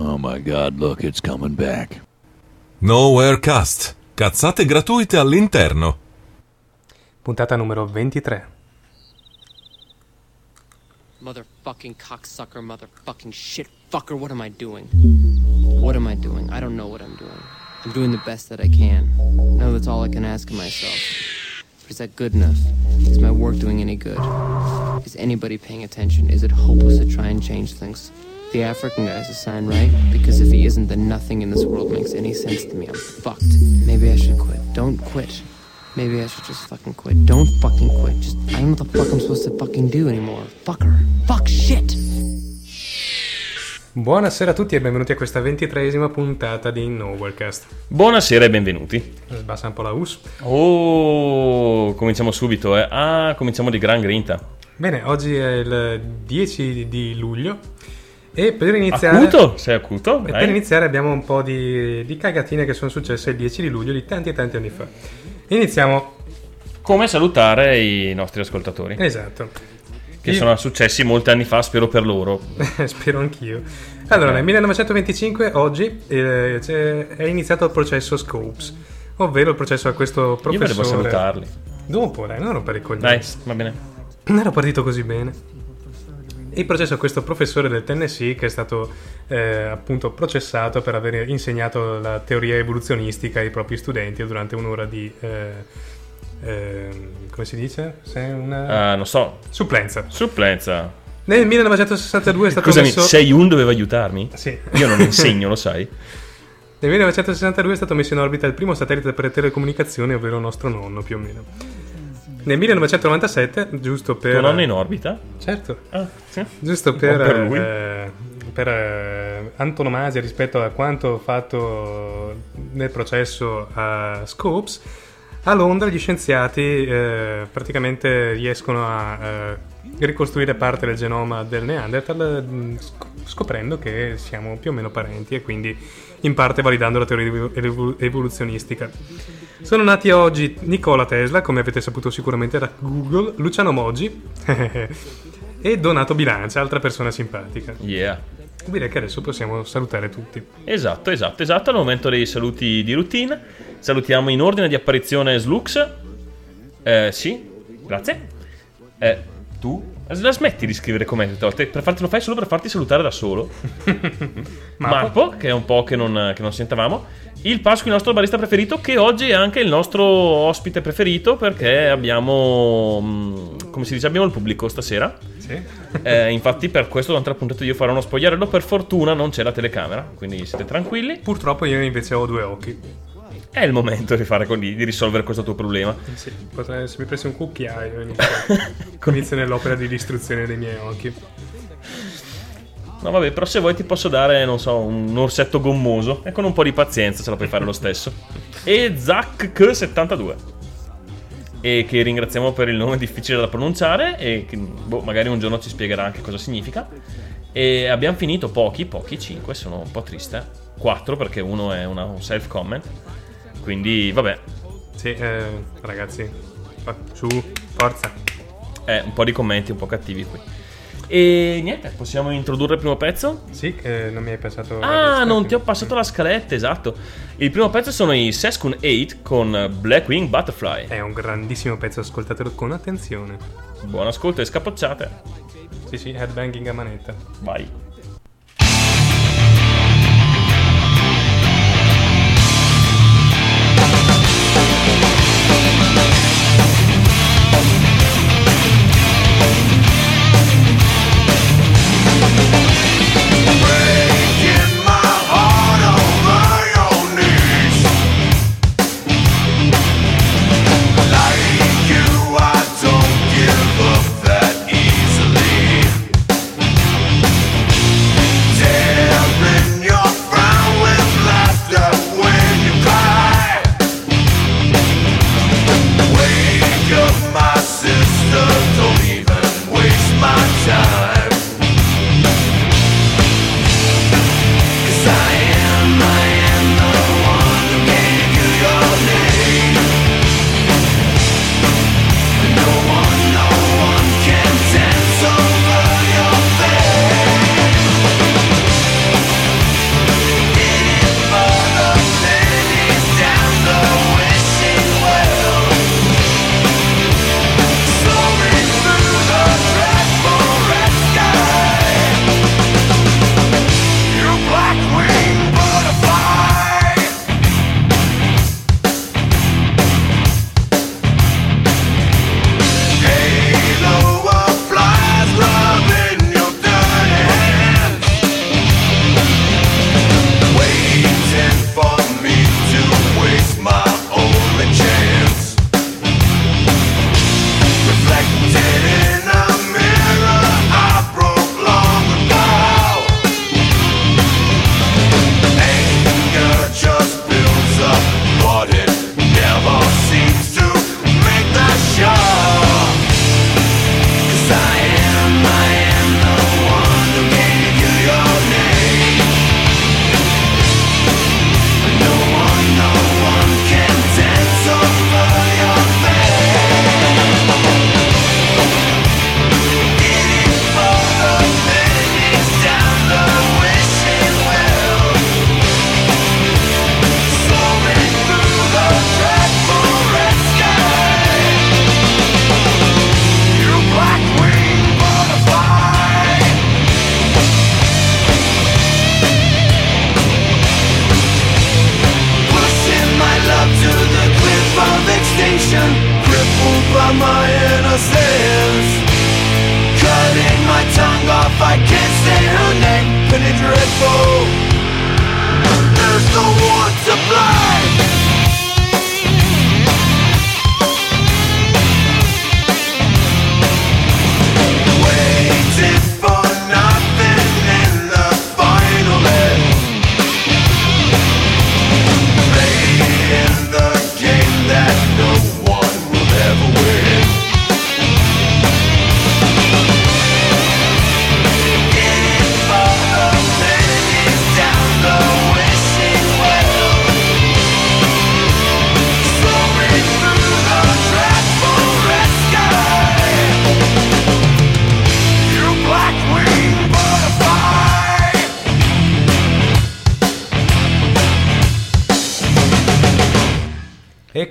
Oh my god, look, it's coming back. Nowhere Cast. Cazzate gratuite all'interno. Puntata numero 23. Motherfucking cocksucker, motherfucking shit fucker, what am I doing? What am I doing? I don't know what I'm doing. I'm doing the best that I can. No, that's all I can ask of myself. But is that good enough? Is my work doing any good? Is anybody paying attention? Is it hopeless to try and change things? The African guy's a sign, right? Because if he isn't, then nothing in this world makes any sense to me. I'm fucked. Maybe I should quit. Don't quit. Maybe I should just fucking quit. Don't fucking quit. Just I don't know what the fuck I'm supposed to fucking do anymore. Fucker. Fuck shit. Buonasera a tutti e benvenuti a questa ventitreesima puntata di Nowherecast. Buonasera e benvenuti. Sbassa un po' la US. Oh, cominciamo subito, eh. Ah, cominciamo di gran grinta. Bene, oggi è il 10 di luglio e per iniziare... Acuto? Sei acuto? E per iniziare abbiamo un po' di, di cagatine che sono successe il 10 di luglio di tanti e tanti anni fa. Iniziamo. Come salutare i nostri ascoltatori, Esatto. che Io- sono successi molti anni fa, spero per loro. Spero anch'io. Allora, nel 1925, oggi, eh, è iniziato il processo Scopes, ovvero il processo a questo Io professore... volevo salutarli. Dopo, dai, non rompere i coglioni. Dai, va bene. Non ero partito così bene. Il processo a questo professore del Tennessee che è stato eh, appunto processato per aver insegnato la teoria evoluzionistica ai propri studenti durante un'ora di... eh, eh, come si dice? Se una... Ah, non so, Supplenza. supplenza. Nel 1962 è stato Scusami, messo... sei un doveva aiutarmi? Sì. Io non insegno, lo sai. Nel 1962 è stato messo in orbita il primo satellite per telecomunicazioni, ovvero nostro nonno più o meno. Nel 1997, giusto per... Tuo nonno è in orbita? Certo. Ah, sì. Giusto per, per lui. eh, per, eh, antonomasia rispetto a quanto fatto nel processo a Scopes, a Londra gli scienziati eh, praticamente riescono a eh, ricostruire parte del genoma del Neanderthal sc- scoprendo che siamo più o meno parenti e quindi in parte validando la teoria evo- evo- evoluzionistica. Sono nati oggi Nikola Tesla, come avete saputo sicuramente da Google, Luciano Moggi e Donato Bilancia, altra persona simpatica. Yeah. Direi che adesso possiamo salutare tutti. Esatto, esatto, esatto. Al momento dei saluti di routine. Salutiamo in ordine di apparizione Slux. Eh, sì, grazie. Eh, tu? La smetti di scrivere commenti, te- per farti, lo fai solo per farti salutare da solo. Marpo, che è un po' che non, che non sentavamo. Il Pasqua, il nostro barista preferito, che oggi è anche il nostro ospite preferito perché abbiamo, mm, come si dice, abbiamo il pubblico stasera. Sì. Eh, infatti per questo durante la puntata io farò uno spogliarello, per fortuna non c'è la telecamera, quindi siete tranquilli. Purtroppo io invece ho due occhi. È il momento di, fare con- di risolvere questo tuo problema. Sì, potrei, se mi presi un cucchiaio inizio, nell'opera di distruzione dei miei occhi. No vabbè, però se vuoi ti posso dare, non so, un orsetto gommoso e con un po' di pazienza ce la puoi fare lo stesso. E Zack72. E che ringraziamo per il nome difficile da pronunciare e che boh, magari un giorno ci spiegherà anche cosa significa. E abbiamo finito pochi, pochi, 5, sono un po' triste. 4 perché uno è una- un self-comment. Quindi vabbè, Sì, eh, ragazzi, su, forza. Eh, un po' di commenti un po' cattivi qui. E niente, possiamo introdurre il primo pezzo? Sì, che non mi hai passato... Ah, non ti ho passato la scaletta, esatto. Il primo pezzo sono i Seskun 8 con Blackwing Butterfly. È un grandissimo pezzo, ascoltatelo con attenzione. Buon ascolto e scapocciate. Sì, sì, headbanging a manetta. Vai.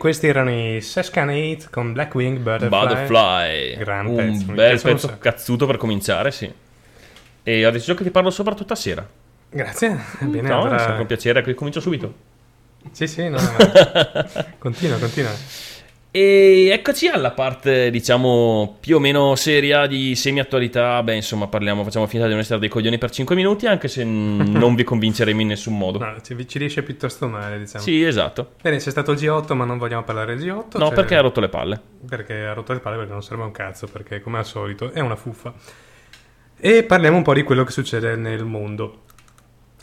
Questi erano i Sescanate con Blackwing Butterfly. Butterfly. Gran un pezzo, mi bel un pezzo sacco. cazzuto per cominciare, sì. E ho deciso che ti parlo sopra tutta sera. Grazie. Bene, no, sempre un piacere, comincio subito. Sì, sì, no, no. continua, continua. E eccoci alla parte, diciamo, più o meno seria di semi-attualità. Beh, insomma, parliamo, facciamo finta di non essere dei coglioni per 5 minuti, anche se non vi convinceremo in nessun modo. No, ci, ci riesce piuttosto male, diciamo. Sì, esatto. Bene, c'è stato il G8, ma non vogliamo parlare del G8. No, cioè- perché ha rotto le palle. perché ha rotto le palle perché non serve un cazzo, perché come al solito è una fuffa. E parliamo un po' di quello che succede nel mondo.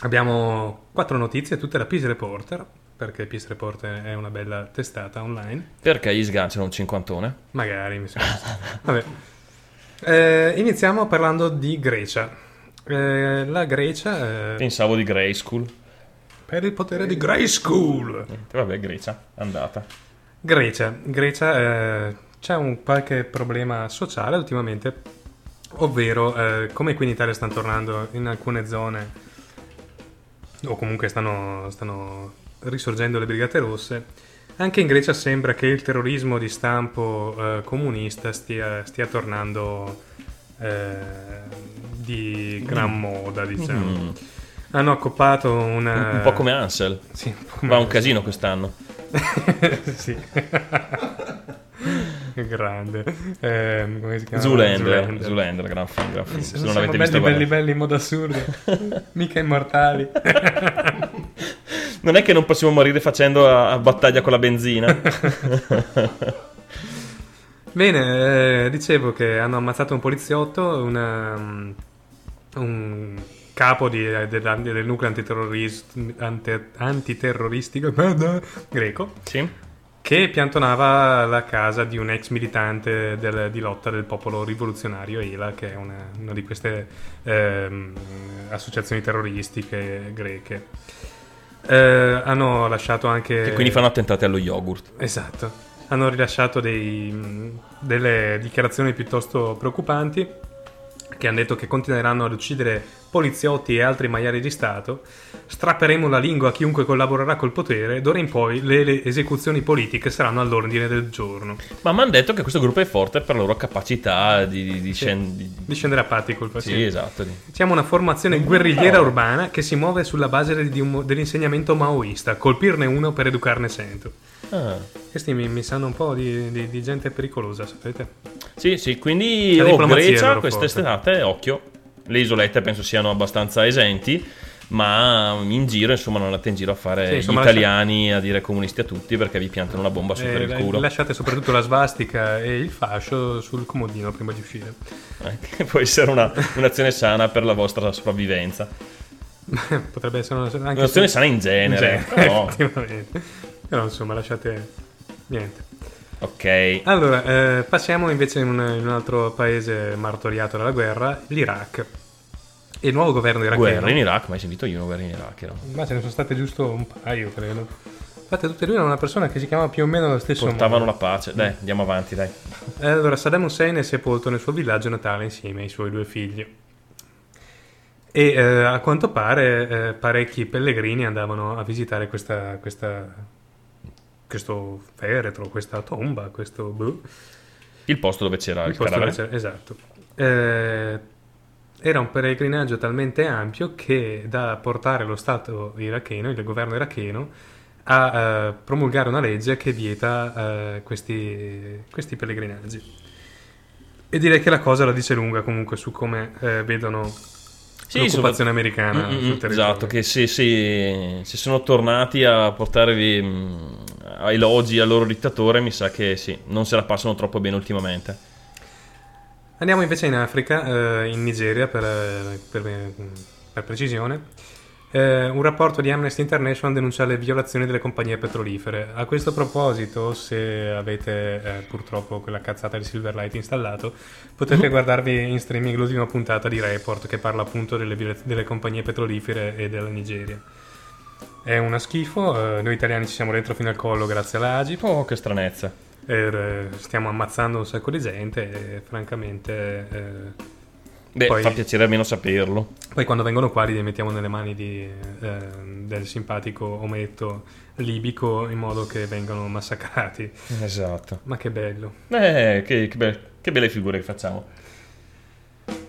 Abbiamo quattro notizie, tutte da Peace Reporter, perché Peace Reporter è una bella testata online. Perché gli sganciano un cinquantone? Magari, mi sembra. Vabbè. Eh, iniziamo parlando di Grecia. Eh, la Grecia, eh, Pensavo di Grey School. per il potere di Grayskull. Niente, Vabbè, Grecia, andata. Grecia, Grecia eh, c'è un qualche problema sociale ultimamente, ovvero eh, come qui in Italia stanno tornando in alcune zone, o comunque stanno, stanno risorgendo le brigate rosse, anche in Grecia sembra che il terrorismo di stampo eh, comunista stia, stia tornando eh, di gran moda, diciamo. Mm. Hanno accoppato una... Un, un po' come Ansel. Sì, un come Va un casino quest'anno. sì. Grande. Ehm, come si chiama? Zoolander, Zoolander, gran film, gran film. Se non l'avete belli, visto, belli, guardate. belli in modo assurdo. Mica immortali. Non è che non possiamo morire facendo a, a battaglia con la benzina. Bene, eh, dicevo che hanno ammazzato un poliziotto, una, mm, un capo di- eh, del, del nucleo ante- antiterroristico greco sì? che piantonava la casa di un ex militante del- di lotta del popolo rivoluzionario ELA, che è una, una di queste ehm, associazioni terroristiche greche. Eh, hanno lasciato anche... Che quindi fanno attentati allo yogurt. Esatto. Hanno rilasciato dei, delle dichiarazioni piuttosto preoccupanti che hanno detto che continueranno ad uccidere poliziotti e altri maiali di Stato, strapperemo la lingua a chiunque collaborerà col potere, d'ora in poi le, le esecuzioni politiche saranno all'ordine del giorno. Ma mi hanno detto che questo gruppo è forte per la loro capacità di, di, di scen- di- scendere a patti col Sì, paziente. esatto. di- Siamo una formazione guerrigliera urbana che si muove sulla base un- dell'insegnamento maoista, colpirne uno per educarne cento. Ah. Questi mi, mi sanno un po' di, di- di gente pericolosa, sapete? Sì, sì, quindi La oh, Grecia quest'estate, occhio. Le isolette penso siano abbastanza esenti, ma in giro, insomma, non andate in giro a fare Sì, insomma, gli italiani a dire comunisti a tutti perché vi piantano una bomba sopra Eh, il culo. lasciate soprattutto la svastica e il fascio sul comodino prima di uscire. Eh, può essere una- un'azione sana per la vostra sopravvivenza. Potrebbe essere una, anche Un'azione se- sana in genere. in genere, effettivamente. Però insomma, lasciate niente. Ok. Allora, eh, passiamo invece in un, in un altro paese martoriato dalla guerra, l'Iraq. E il nuovo governo iracheno. Guerra in Iraq, mai sentito io una guerra in Iraq? no? Ma ce ne sono state giusto un paio, credo. Infatti, tutte e due erano una persona che si chiama più o meno lo stesso Portavano modo. la pace. Dai, andiamo avanti, dai. Eh, Allora, Saddam Hussein è sepolto nel suo villaggio natale insieme ai suoi due figli. E eh, a quanto pare eh, parecchi pellegrini andavano a visitare questa, questa- questo feretro, questa tomba, questo... boh, Il posto dove c'era il, il posto c'era- esatto. Eh, era un pellegrinaggio talmente ampio che da portare lo Stato iracheno, il governo iracheno, a eh, promulgare una legge che vieta eh, questi, questi pellegrinaggi. E direi che la cosa la dice lunga comunque su come eh, vedono Sì, l'occupazione sopra- americana Mm, sul mm, territorio. Esatto, che se, se- se sono tornati a portarvi mm, a elogi al loro dittatore, mi sa che sì, non se la passano troppo bene ultimamente. Andiamo invece in Africa, eh, in Nigeria per, eh, per- per precisione. Eh, un rapporto di Amnesty International denuncia le violazioni delle compagnie petrolifere. A questo proposito, se avete eh, purtroppo quella cazzata di Silverlight installato, potete guardarvi in streaming l'ultima puntata di Report che parla appunto delle, delle compagnie petrolifere e della Nigeria. È una schifo, eh, noi italiani ci siamo dentro fino al collo grazie alla Agip. Oh, che stranezza. Eh, stiamo ammazzando un sacco di gente e francamente eh, Beh, Poi- fa piacere almeno saperlo. Poi quando vengono qua li mettiamo nelle mani di, eh, del simpatico ometto libico in modo che vengano massacrati. Esatto. Ma che bello. Eh, che, che be- che belle figure che facciamo.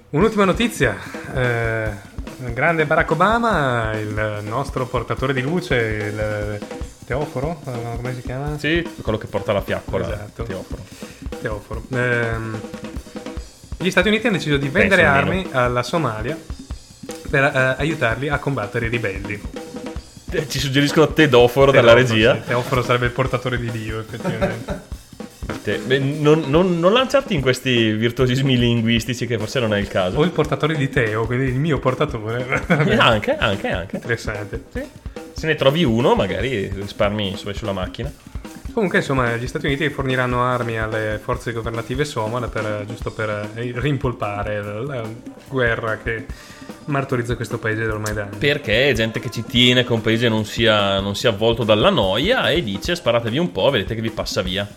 Un'ultima notizia. Eh, grande Barack Obama, il nostro portatore di luce, il Teoforo, eh, come si chiama? Sì, quello che porta la fiaccola. Esatto. Teoforo. Teoforo. Ehm, gli Stati Uniti hanno deciso di vendere Penso armi alla Somalia per eh, aiutarli a combattere i ribelli. Eh, Ci suggeriscono Tedoforo dalla Teoforo, regia. sì, Teoforo sarebbe il portatore di Dio, effettivamente. Te- beh, non, non- non lanciarti in questi virtuosismi linguistici che forse non è il o caso. il portatore di Teo, quindi il mio portatore. Eh, anche, anche, anche. Interessante. Sì. Se ne trovi uno, magari risparmi su- sulla macchina. Comunque, insomma, gli Stati Uniti forniranno armi alle forze governative somale per, giusto per eh, rimpolpare la, la guerra che martorizza questo paese da ormai da anni. Perché è gente che ci tiene che un paese non sia, non sia avvolto dalla noia e dice sparatevi un po', vedete che vi passa via.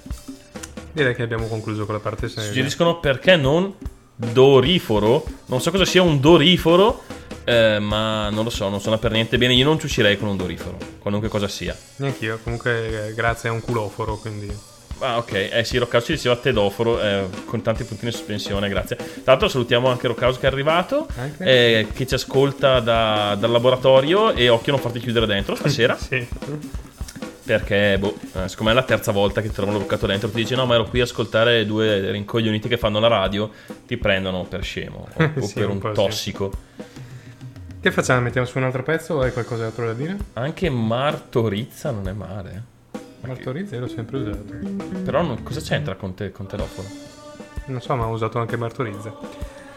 Direi che abbiamo concluso con la parte seria. Suggeriscono perché non doriforo. Non so cosa sia un doriforo, eh, ma non lo so, non suona per niente bene. Io non ci uscirei con un doriforo, qualunque cosa sia. Neanch'io, comunque, eh, grazie a un culoforo, quindi. Ah, ok. Eh sì, Rockhouse ci diceva Tedoforo, eh, con tanti puntini in sospensione, grazie. Tra l'altro salutiamo anche Rockhouse che è arrivato, eh, che ci ascolta da- dal laboratorio e occhio non farti chiudere dentro stasera, Sì. Perché, boh, eh, siccome è la terza volta che ti trovano bloccato dentro, ti dici no, ma ero qui a ascoltare due rincoglioniti che fanno la radio, ti prendono per scemo o, o Sì, per un un po' sì. tossico. Che facciamo? Mettiamo su un altro pezzo o hai qualcos'altro da dire? Anche Martorizza non è male. Martorizza l'ho sempre usato. Però non- cosa c'entra con, te, con Tedoforo? Non so, ma ho usato anche Martorizza.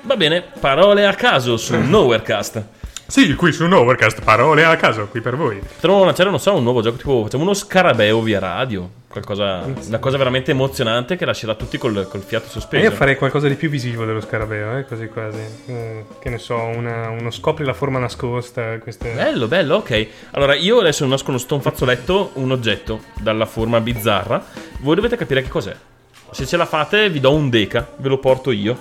Va bene, parole a caso su Nowherecast. Sì, qui su un Overcast, parole a caso, qui per voi. Potremmo lanciare, non so, un nuovo gioco tipo facciamo uno scarabeo via radio. Qualcosa, una cosa veramente emozionante che lascerà tutti col, col fiato E sospeso. io farei qualcosa di più visivo dello scarabeo, eh, così quasi. Eh, che ne so, una- uno scopri la forma nascosta, queste... Bello, bello, ok. Allora, io adesso nascono sto un fazzoletto, un oggetto dalla forma bizzarra. Voi dovete capire che cos'è. Se ce la fate, vi do un deca, ve lo porto io.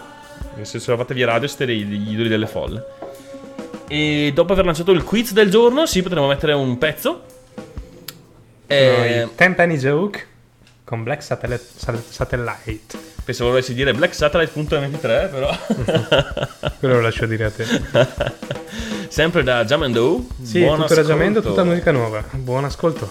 Se ce la fate via radio, siete dei- gli idoli delle folle. E dopo aver lanciato il quiz del giorno, sì, potremo mettere un pezzo. Eh, Noi, Ten Penny Joke con Black Satellite. Sat- Satellite. Pensavo volessi dire Black Satellite.mp3, però. Quello lo lascio dire a te. Sempre da Jamendo. Sì, tutto ragionamento, tutta musica nuova. Buon ascolto.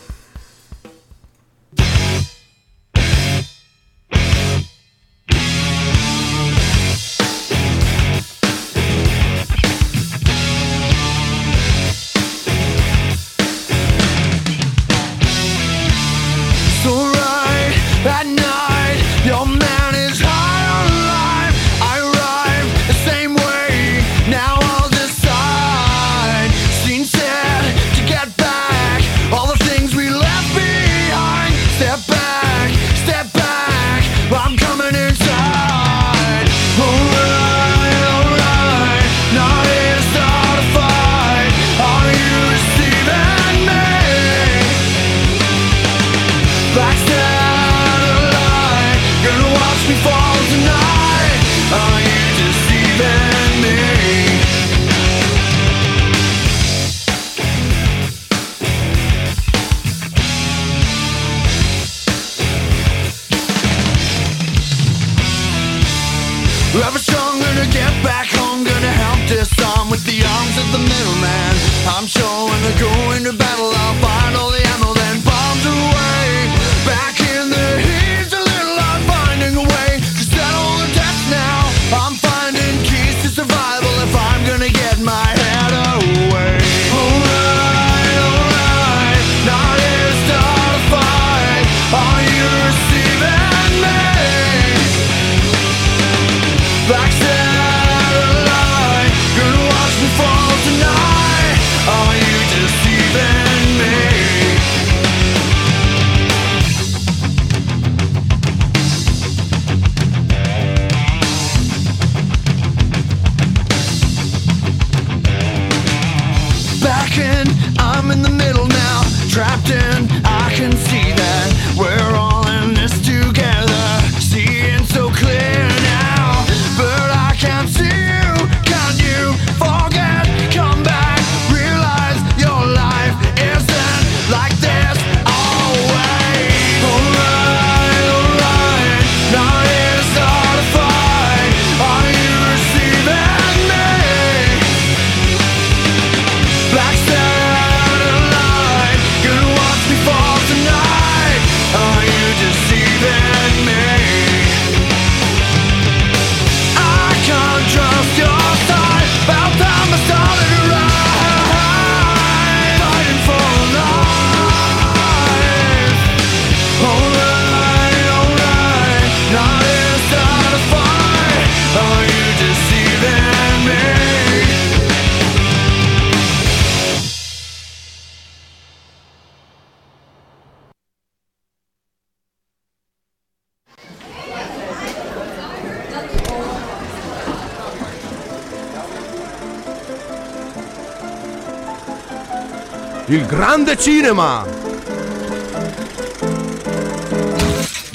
Il grande cinema!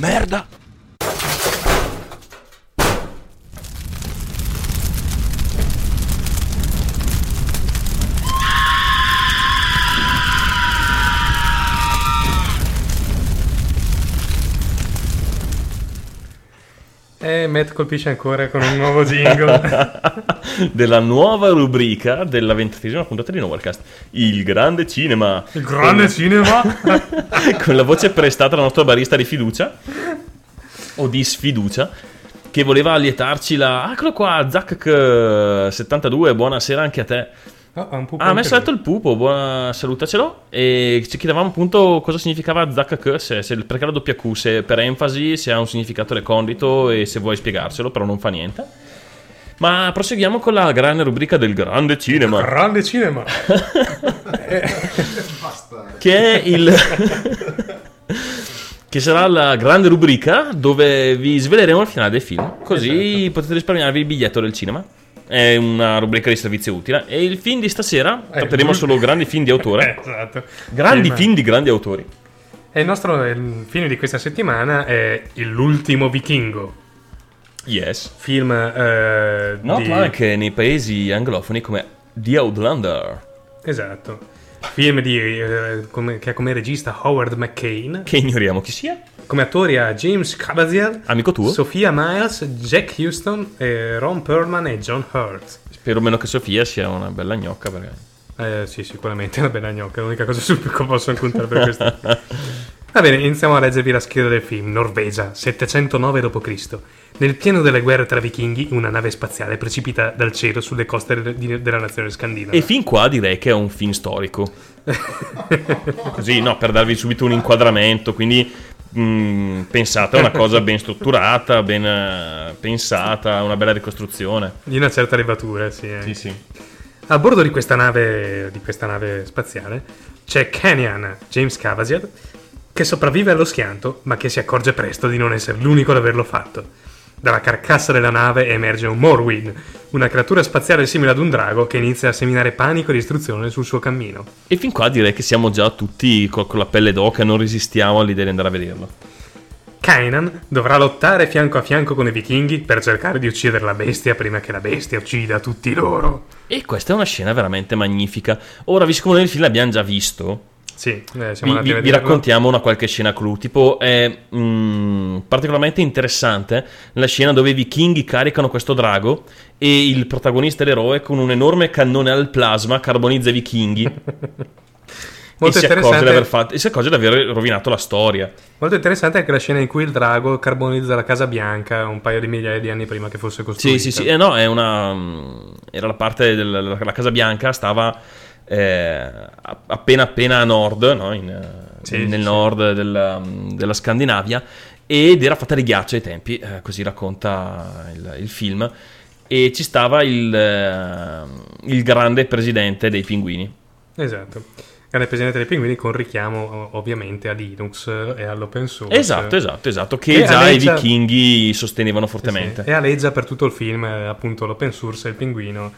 Merda! E Matt colpisce ancora con un nuovo jingle. della nuova rubrica della ventatesima puntata di Novelcast, il grande cinema. Il grande cinema. con la voce prestata dalla nostra barista di fiducia o di sfiducia che voleva allietarci la eccolo qua Zack 72 buonasera anche a te Oh, ha un pupo ah, a me anche è saltato lui. il pupo buona salutacelo e ci chiedevamo appunto cosa significava Zack se, se, perché la doppia Q se per enfasi se ha un significato recondito e se vuoi spiegarselo però non fa niente ma proseguiamo con la grande rubrica del grande cinema Grande cinema. che è il che sarà la grande rubrica dove vi sveleremo il finale del film così potete risparmiarvi il biglietto del cinema è una rubrica di servizio utile e il film di stasera tratteremo giusto. solo grandi film di autore esatto. grandi ma- film di grandi autori E il nostro il film di questa settimana è L'ultimo vichingo. Yes Film eh, noto di... anche nei paesi anglofoni come The Outlander Esatto. Film di, eh, come- che ha come regista Howard McCain. che ignoriamo chi sia Come attori ha James Caviezel, amico tuo Sophia Miles, Jack Houston, eh, Ron Perlman e John Hurt. spero meno che Sofia sia una bella gnocca perché Eh, sì, sicuramente è una bella gnocca, è l'unica cosa su cui posso raccontare per questo. Va bene, iniziamo a leggervi la scheda del film. Norvegia, 709 d.C. Nel pieno delle guerre tra vichinghi, una nave spaziale precipita dal cielo sulle coste de- di- della nazione scandinava. E fin qua direi che è un film storico. Così, no, per darvi subito un inquadramento, quindi mh, pensate a una cosa ben strutturata, ben eh, pensata, una bella ricostruzione. Di una certa levatura, sì. eh. Sì, sì. A bordo di questa nave, di questa nave spaziale c'è Kenyan James Caviezel che sopravvive allo schianto, ma che si accorge presto di non essere l'unico ad averlo fatto. Dalla carcassa della nave emerge un Morwin, una creatura spaziale simile ad un drago che inizia a seminare panico e distruzione sul suo cammino. E fin qua direi che siamo già tutti co- con la pelle d'oca e non resistiamo all'idea di andare a vederlo. Kainan dovrà lottare fianco a fianco con i vichinghi per cercare di uccidere la bestia prima che la bestia uccida tutti loro. E questa è una scena veramente magnifica. Ora, visto come noi il film l'abbiamo già visto, Sì, eh, vi, vi- vi raccontiamo una qualche scena clou. Tipo, è mm, particolarmente interessante la scena dove i vichinghi caricano questo drago e il protagonista, l'eroe, con un enorme cannone al plasma carbonizza i vichinghi. Molto e, si accorge di interessante. aver fatto- e si accorge di aver rovinato la storia. Molto interessante anche la scena in cui il drago carbonizza la Casa Bianca un paio di migliaia di anni prima che fosse costruita. Sì, sì, sì. Eh, no, è una. Era la parte della la Casa Bianca, stava eh, appena appena a nord, no? In, eh, Sì, nel sì, nord della, della Scandinavia, ed era fatta di ghiaccio ai tempi, eh, così racconta il, il film. E ci stava il, eh, il grande presidente dei pinguini. Esatto. Grande presidente dei pinguini con richiamo ovviamente a Linux e all'open source. Esatto, esatto, esatto. Che E già aleggia- i vichinghi sostenevano fortemente. E aleggia per tutto il film eh, appunto l'open source e il pinguino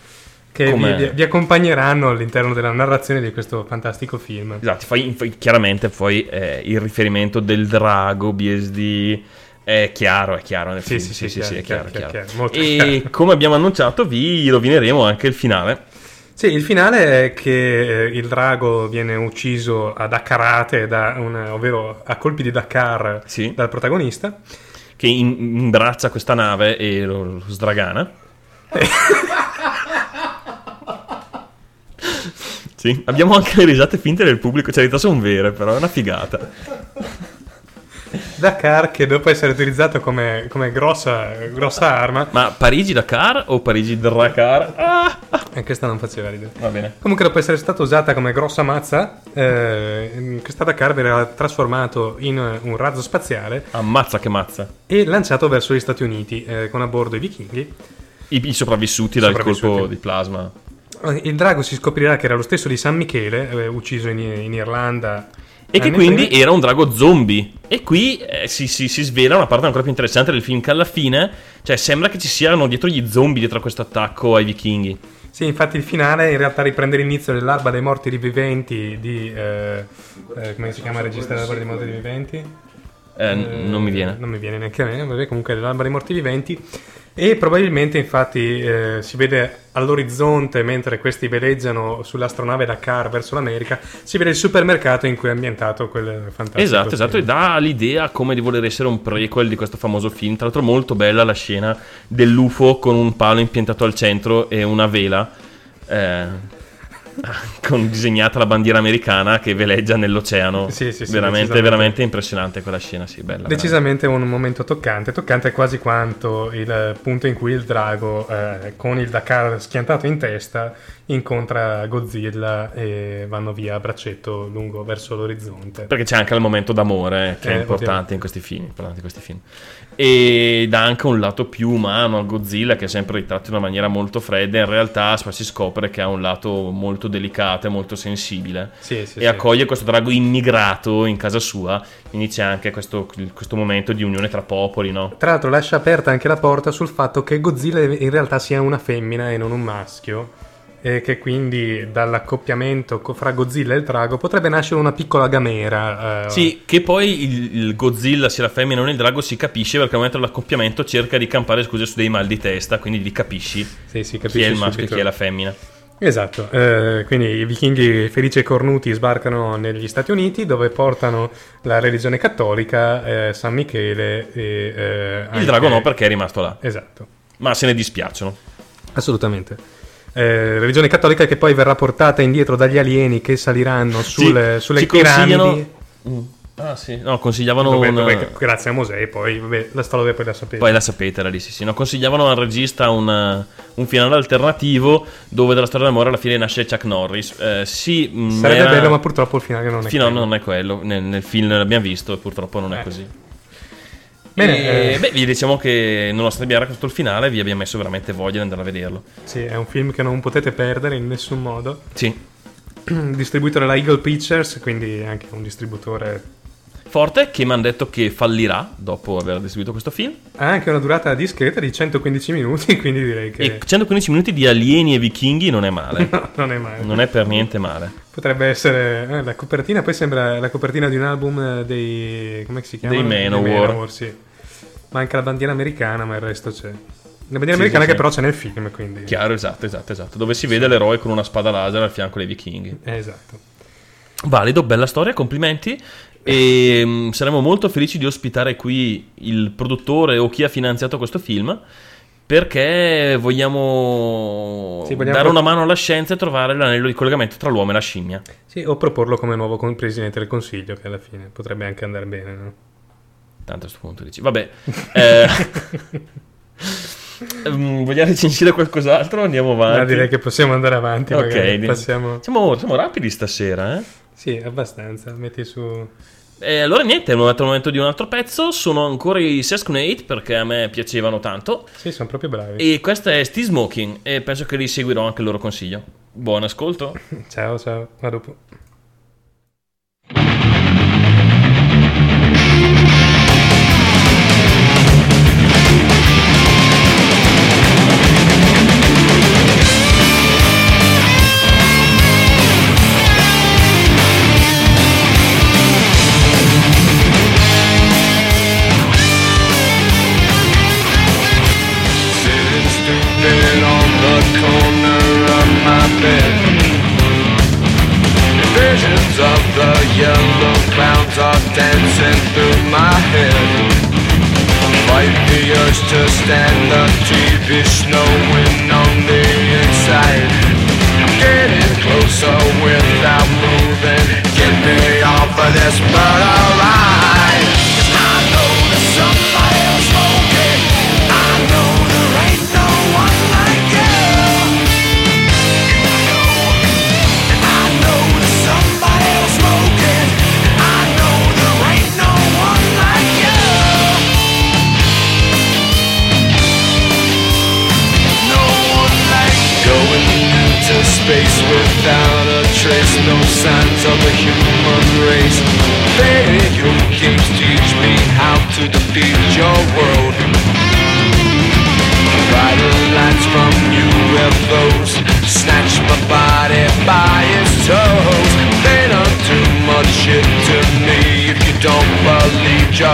che vi, vi- accompagneranno all'interno della narrazione di questo fantastico film. Esatto, fai, fai- chiaramente poi eh, il riferimento del drago BSD è chiaro, è chiaro nel Sì, film. sì, sì, sì, chiaro, è chiaro, chiaro, è chiaro, chiaro. molto E chiaro. come abbiamo annunciato, vi rovineremo anche il finale. Sì, il finale è che eh, il drago viene ucciso a Dakkarate, da un- ovvero a colpi di Dakar Sì. dal protagonista. Che imbraccia questa nave e lo, lo sdragana. sì, abbiamo anche le risate finte del pubblico, cioè in realtà sono vere, però è una figata. Dakar che dopo essere utilizzato come, come grossa, grossa arma, Ma Parigi-Dakar o Parigi-Dakar? Ah, e questa non faceva ridere. va bene. Comunque dopo essere stata usata come grossa mazza, eh, questa Dakar verrà trasformato in un razzo spaziale Ammazza che mazza. e lanciato verso gli Stati Uniti eh, con a bordo i vichinghi. I, i sopravvissuti dal Sopravvissuti. colpo di plasma. Eh, Il drago si scoprirà che era lo stesso di San Michele, eh, ucciso in, in Irlanda. E che quindi prima. era un drago zombie. E qui eh, si, si- si svela una parte ancora più interessante del film, che alla fine, cioè, sembra che ci siano dietro gli zombie dietro a questo attacco ai vichinghi. Sì, infatti il finale in realtà riprende l'inizio dell'Alba dei Morti Riviventi di... eh, eh, come si chiama il regista dell'Alba dei Morti Riviventi? Eh, non mi viene. Non mi viene neanche a me, vabbè, comunque dell'Alba dei Morti Viventi. E probabilmente infatti eh, si vede all'orizzonte, mentre questi veleggiano sull'astronave Dakar verso l'America, si vede il supermercato in cui è ambientato quel fantastico Esatto, esatto, e film. dà l'idea come di voler essere un prequel di questo famoso film. Tra l'altro molto bella la scena dell'UFO con un palo impiantato al centro e una vela. eh, con disegnata la bandiera americana che veleggia nell'oceano. Sì, sì, sì, veramente, veramente impressionante quella scena, sì, bella. Decisamente un momento toccante, toccante quasi quanto il punto in cui il drago, eh, con il Dakar schiantato in testa, incontra Godzilla e vanno via a braccetto lungo verso l'orizzonte. Perché c'è anche il momento d'amore che Eh, è importante in questi film. in questi film. E dà anche un lato più umano a Godzilla che è sempre ritratto in una maniera molto fredda. In realtà si scopre che ha un lato molto delicato e molto sensibile. Sì, sì, e sì. accoglie questo drago immigrato in casa sua. C'è anche questo, questo momento di unione tra popoli, no? Tra l'altro lascia aperta anche la porta sul fatto che Godzilla in realtà sia una femmina e non un maschio e che quindi dall'accoppiamento co- fra Godzilla e il drago potrebbe nascere una piccola gamera. eh, Sì, che poi il, il Godzilla sia la femmina e non il drago si capisce perché al momento dell'accoppiamento cerca di campare scuse su dei mal di testa, quindi li capisci sì, sì, chi è il maschio e chi è la femmina. Esatto, eh, quindi i vichinghi felici e cornuti sbarcano negli Stati Uniti dove portano la religione cattolica, eh, San Michele e... eh, Il drago no perché è rimasto là, Esatto, ma se ne dispiacciono. assolutamente. Eh, religione cattolica che poi verrà portata indietro dagli alieni che saliranno sulle, Sì, sulle ci piramidi. consigliano- Mm. Ah sì, no, consigliavano Dove, un... dove- grazie a Mosè, poi vabbè, la storia poi la sapete. Poi la sapete, era lì, sì, sì. No, consigliavano al regista un, un finale alternativo dove dalla storia d'amore alla fine nasce Chuck Norris. Eh, sì, mm, Sarebbe era- bello, ma purtroppo il finale non è quello. non è quello. Nel, nel film l'abbiamo visto e purtroppo non è Eh. così. Bene, E, eh, beh, vi diciamo che nonostante abbiamo raccontato il finale, vi abbiamo messo veramente voglia di andare a vederlo. sì, è un film che non potete perdere in nessun modo. Sì. Distribuito dalla Eagle Pictures, quindi anche un distributore Forte che mi hanno detto che fallirà dopo aver distribuito questo film. Ha anche una durata discreta di 115 minuti, quindi direi che E 115 minuti di alieni e vichinghi non è male. non è male. non è per niente male. Potrebbe essere eh, la copertina, poi sembra la copertina di un album dei come si chiama? Dei Manowar. sì. Manca la bandiera americana, ma il resto c'è. La bandiera Sì, americana sì, che sì. però c'è nel film, quindi Chiaro, esatto, esatto, esatto. Dove si vede l'eroe con una spada laser al fianco dei vichinghi. Eh, esatto. Valido, bella storia, complimenti. E mm, saremo molto felici di ospitare qui il produttore o chi ha finanziato questo film. Perché vogliamo, Sì, vogliamo dare una mano alla scienza e trovare l'anello di collegamento tra l'uomo e la scimmia. Sì, o proporlo come nuovo presidente del consiglio, che alla fine potrebbe anche andare bene, no? Tanto a questo punto dici, vabbè. eh, mm, vogliamo recensire qualcos'altro? Andiamo avanti. Ma direi che possiamo andare avanti, Ok, Passiamo... Siamo, siamo rapidi stasera, eh? Sì, abbastanza. Metti su... E allora niente, è arrivato il momento di un altro pezzo. Sono ancora i Sesquenade perché a me piacevano tanto. Sì, sono proprio bravi. E questa è Steve Smoking e penso che li seguirò anche il loro consiglio. Buon ascolto. Ciao, ciao. A dopo. Vishnu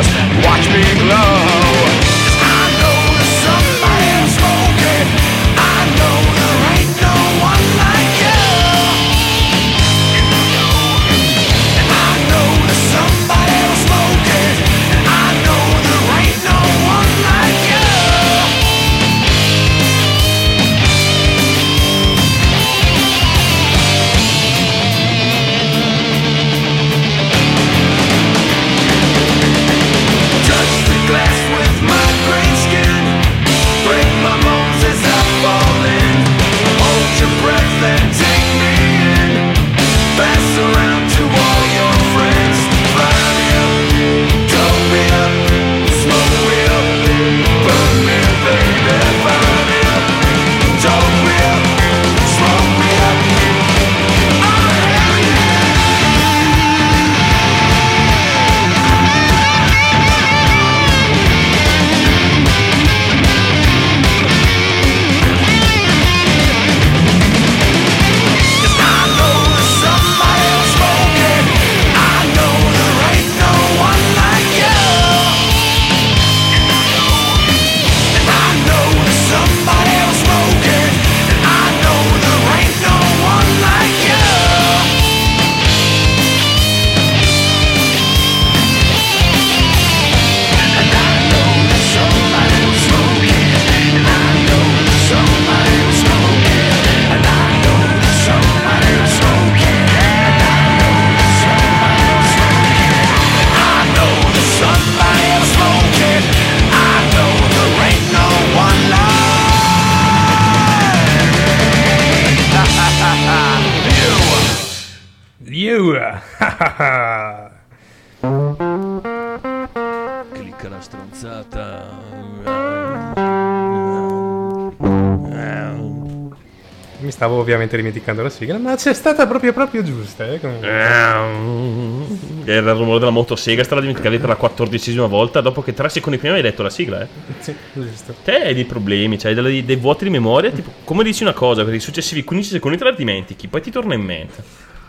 Yeah. Ovviamente dimenticando la sigla, ma c'è stata proprio proprio giusta. Eh, comunque. Era il rumore della motosega, stava dimenticavi per la quattordicesima volta dopo che tre secondi prima hai detto la sigla, eh. Sì, giusto. Te hai dei problemi, cioè dei, dei vuoti di memoria, tipo come dici una cosa, per i successivi 15 secondi te la dimentichi, poi ti torna in mente.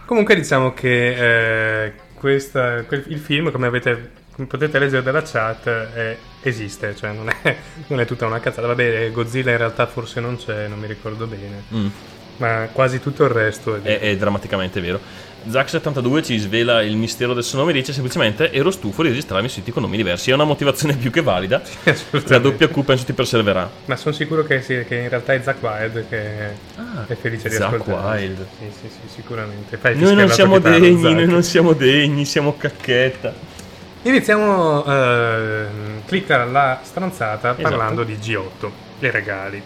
Comunque diciamo che eh, questa- quel- il film, come avete come potete leggere dalla chat, eh, esiste, cioè non è, non è tutta una cazzata. Vabbè, Godzilla in realtà forse non c'è, non mi ricordo bene, Mm. Ma quasi tutto il resto è, È, è drammaticamente vero. Zack72 ci svela il mistero del suo nome e dice semplicemente ero stufo di registrarmi siti con nomi diversi. È una motivazione più che valida. La doppia Q penso ti persevererà. Ma sono sicuro che, sì, che in realtà è Zack Wild che è felice di Zack ascoltare. Wild. Sì, sì, sì, sicuramente. Fai Noi non siamo chitarra, degni, Zack. noi non siamo degni, siamo cacchetta. Iniziamo eh, clicca la stronzata Esatto. parlando di G8, i regali.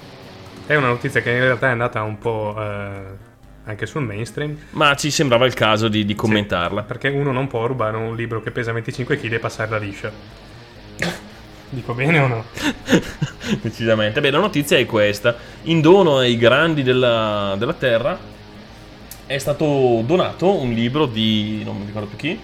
È una notizia che in realtà è andata un po' eh, anche sul mainstream, Ma ci sembrava il caso di, di commentarla. perché uno non può rubare un libro che pesa 25 kg e passarla liscia. Dico bene o no? Decisamente. Beh, la notizia è questa. In dono ai grandi della, della Terra è stato donato un libro di... non mi ricordo più chi.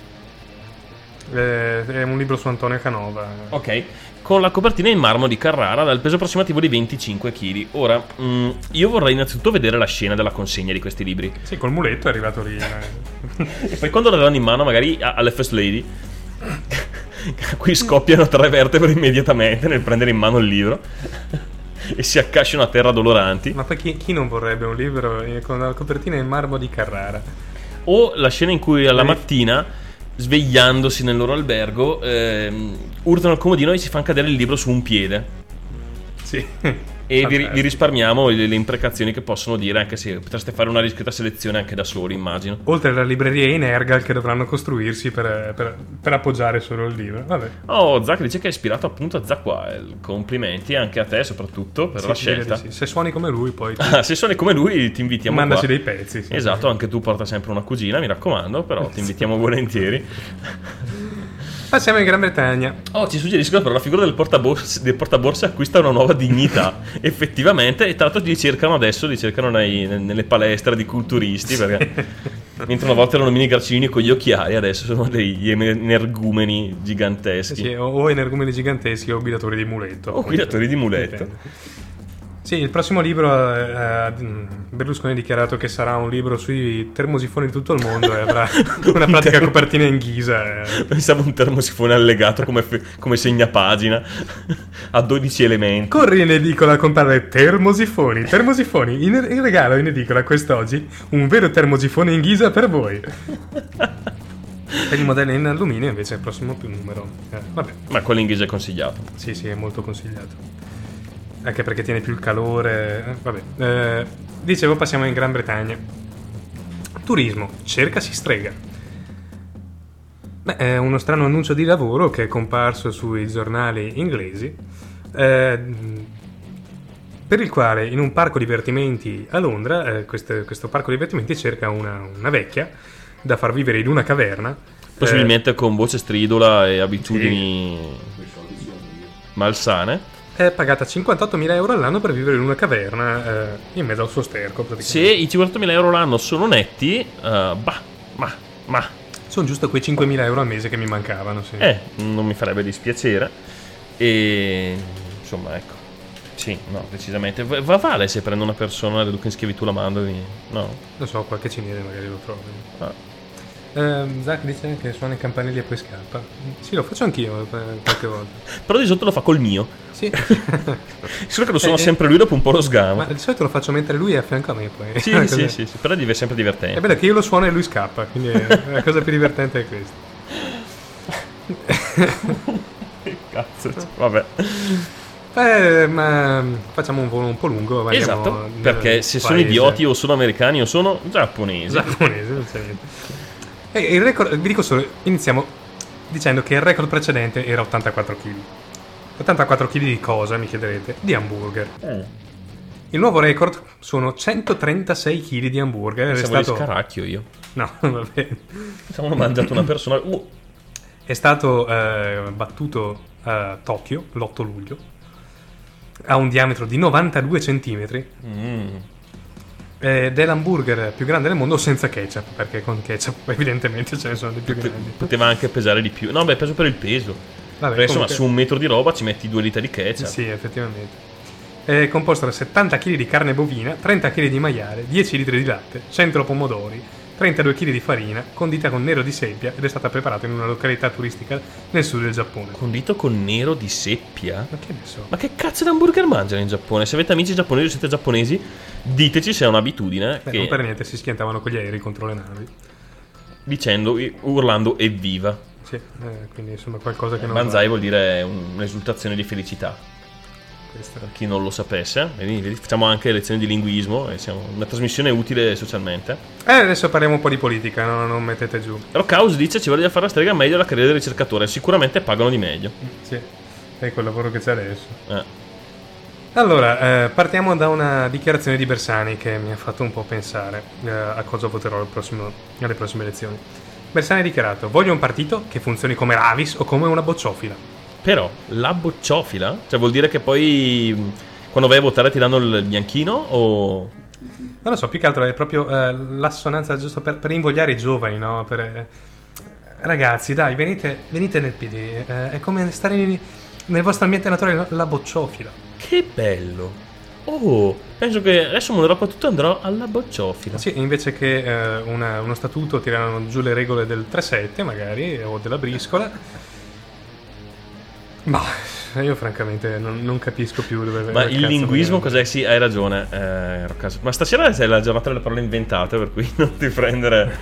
Eh, è un libro su Antonio Canova. Ok. Con la copertina in marmo di Carrara dal peso approssimativo di 25 kg. Ora, mm, io vorrei innanzitutto vedere la scena della consegna di questi libri. Sì, col muletto è arrivato lì. eh. E poi quando la danno in mano magari alle First Lady, qui scoppiano tre vertebre immediatamente nel prendere in mano il libro e si accasciano a terra doloranti. Ma poi chi, chi non vorrebbe un libro eh, con la copertina in marmo di Carrara? O la scena in cui alla mattina, svegliandosi nel loro albergo, ehm, urtano al comodino e si fanno cadere il libro su un piede. Sì. E vi, vi risparmiamo le, le imprecazioni che possono dire, anche se potreste fare una discreta selezione anche da soli, immagino. Oltre alla libreria in Ergal che dovranno costruirsi per, per- per appoggiare solo il libro. Vabbè. Oh, Zack dice che è ispirato appunto a Wild. Complimenti anche a te, soprattutto per Sì, la scelta. sì. Se suoni come lui, poi ti- se suoni come lui, ti invitiamo mandaci qua. dei pezzi. sì. Esatto, anche tu porta sempre una cugina, mi raccomando, però ti invitiamo volentieri. Passiamo in Gran Bretagna. Oh, ci suggeriscono però la figura del portaborse, del portaborse acquista una nuova dignità. Effettivamente, e tra l'altro li cercano adesso, li cercano nei- nelle palestre di culturisti, perché mentre una volta erano mini gracini con gli occhiali, adesso sono degli energumeni giganteschi. Sì, o, o energumeni giganteschi o guidatori di muletto. O guidatori di muletto. Dipende. Sì, il prossimo libro, eh, eh, Berlusconi ha dichiarato che sarà un libro sui termosifoni di tutto il mondo e avrà una pratica copertina in ghisa. eh. Pensavo un termosifone allegato come, fe- come segnapagina a 12 elementi. Corri in edicola a comprare termosifoni, termosifoni, in, in regalo in edicola quest'oggi un vero termosifone in ghisa per voi. Per il modello in alluminio invece è il prossimo più numero. Eh, vabbè, Ma quello inglese è consigliato. sì sì, è molto consigliato. Anche perché tiene più il calore. eh, vabbè, Eh, dicevo passiamo in Gran Bretagna. Turismo, cercasi strega. Beh, è uno strano annuncio di lavoro che è comparso sui giornali inglesi, eh, per il quale in un parco divertimenti a Londra, eh, questo, questo parco divertimenti cerca una, una vecchia da far vivere in una caverna. Possibilmente con voce stridula e abitudini malsane. È pagata 58.000 euro all'anno per vivere in una caverna eh, in mezzo al suo sterco. Se i 50.000 euro l'anno sono netti, eh, bah, ma, ma, Sono giusto quei 5.000 euro al mese che mi mancavano. Sì. eh, non mi farebbe dispiacere. E insomma, ecco. Sì, no, decisamente. Va, va vale se prendo una persona, la riduco in schiavitù, la mando e... No. Non so, qualche cinese magari lo trovi. Ah. Eh, Zach dice che suona i campanelli e poi scappa. Sì, lo faccio anch'io eh, qualche volta. Però di sotto lo fa col mio. Sì. Solo che lo suona Eh, sempre lui, dopo un po' lo Ma sgama. di solito lo faccio mentre lui è a fianco a me poi. Sì, sì, sì, sì, però è sempre È divertente. bello che io lo suono e lui scappa, quindi è- la cosa più divertente è questa. Cazzo, cioè, vabbè. Eh, ma facciamo un volo un po' lungo. ma Esatto, perché se sono paese idioti o sono americani o sono giapponesi. Giapponese, non c'è niente. E il record, vi dico solo, iniziamo dicendo che il record precedente era 84 kg. 84 kg di cosa, mi chiederete? Di hamburger. Eh, Il nuovo record sono 136 kg di hamburger. È di stato, scaracchio io. no, vabbè. Pensavo hanno mangiato una persona. Uh, È stato eh, battuto a Tokyo l'8 luglio. Ha un diametro di 92 cm. mm. Ed è l'hamburger più grande del mondo senza ketchup. Perché con ketchup, evidentemente, ce ne sono di più grandi. Poteva anche pesare di più. No, beh, peso per il peso. Vabbè, Perché insomma, comunque- su un metro di roba ci metti due litri di ketchup. Sì, effettivamente. È composto da 70 kg di carne bovina, 30 kg di maiale, 10 litri di latte, 100 pomodori, 32 kg di farina, condita con nero di seppia ed è stata preparata in una località turistica nel sud del Giappone. Condito con nero di seppia? Ma che ne so? Ma che cazzo di hamburger mangiano in Giappone? Se avete amici giapponesi o siete giapponesi, diteci se è un'abitudine. Beh, che- non per niente si schiantavano con gli aerei contro le navi. Dicendo, urlando evviva. Sì, eh, quindi insomma qualcosa che non Banzai vuol dire un'esultazione di felicità. Per chi non lo sapesse, vedi, facciamo anche lezioni di linguismo e siamo una trasmissione utile socialmente. Eh, adesso parliamo un po' di politica, no? non mettete giù. Rockhouse dice ci voglia fare la strega meglio la carriera del ricercatore, sicuramente pagano di meglio. Sì, è quel lavoro che c'è adesso. Eh. Allora, eh, partiamo da una dichiarazione di Bersani che mi ha fatto un po' pensare eh, a cosa voterò prossimo- alle prossime elezioni. Bersani ha dichiarato: Voglio un partito che funzioni come l'Avis o come una bocciofila. Però la bocciofila, cioè vuol dire che poi quando vai a votare ti danno il bianchino o... Non lo so, più che altro è proprio eh, l'assonanza giusto per, per invogliare i giovani, no? Per, eh, ragazzi, dai, venite, venite nel PD. eh, è come stare in- nel vostro ambiente naturale, la bocciofila. Che bello! Oh, penso che adesso molerò qua tutto andrò alla bocciofila. Sì, invece che eh, una- uno statuto tirano giù le regole del 3-7 magari, o della briscola. Ma io francamente non, non capisco più dove Ma il linguismo cos'è? Sì, hai ragione. eh. Ma stasera è la giornata delle parole inventate, per cui non ti prendere.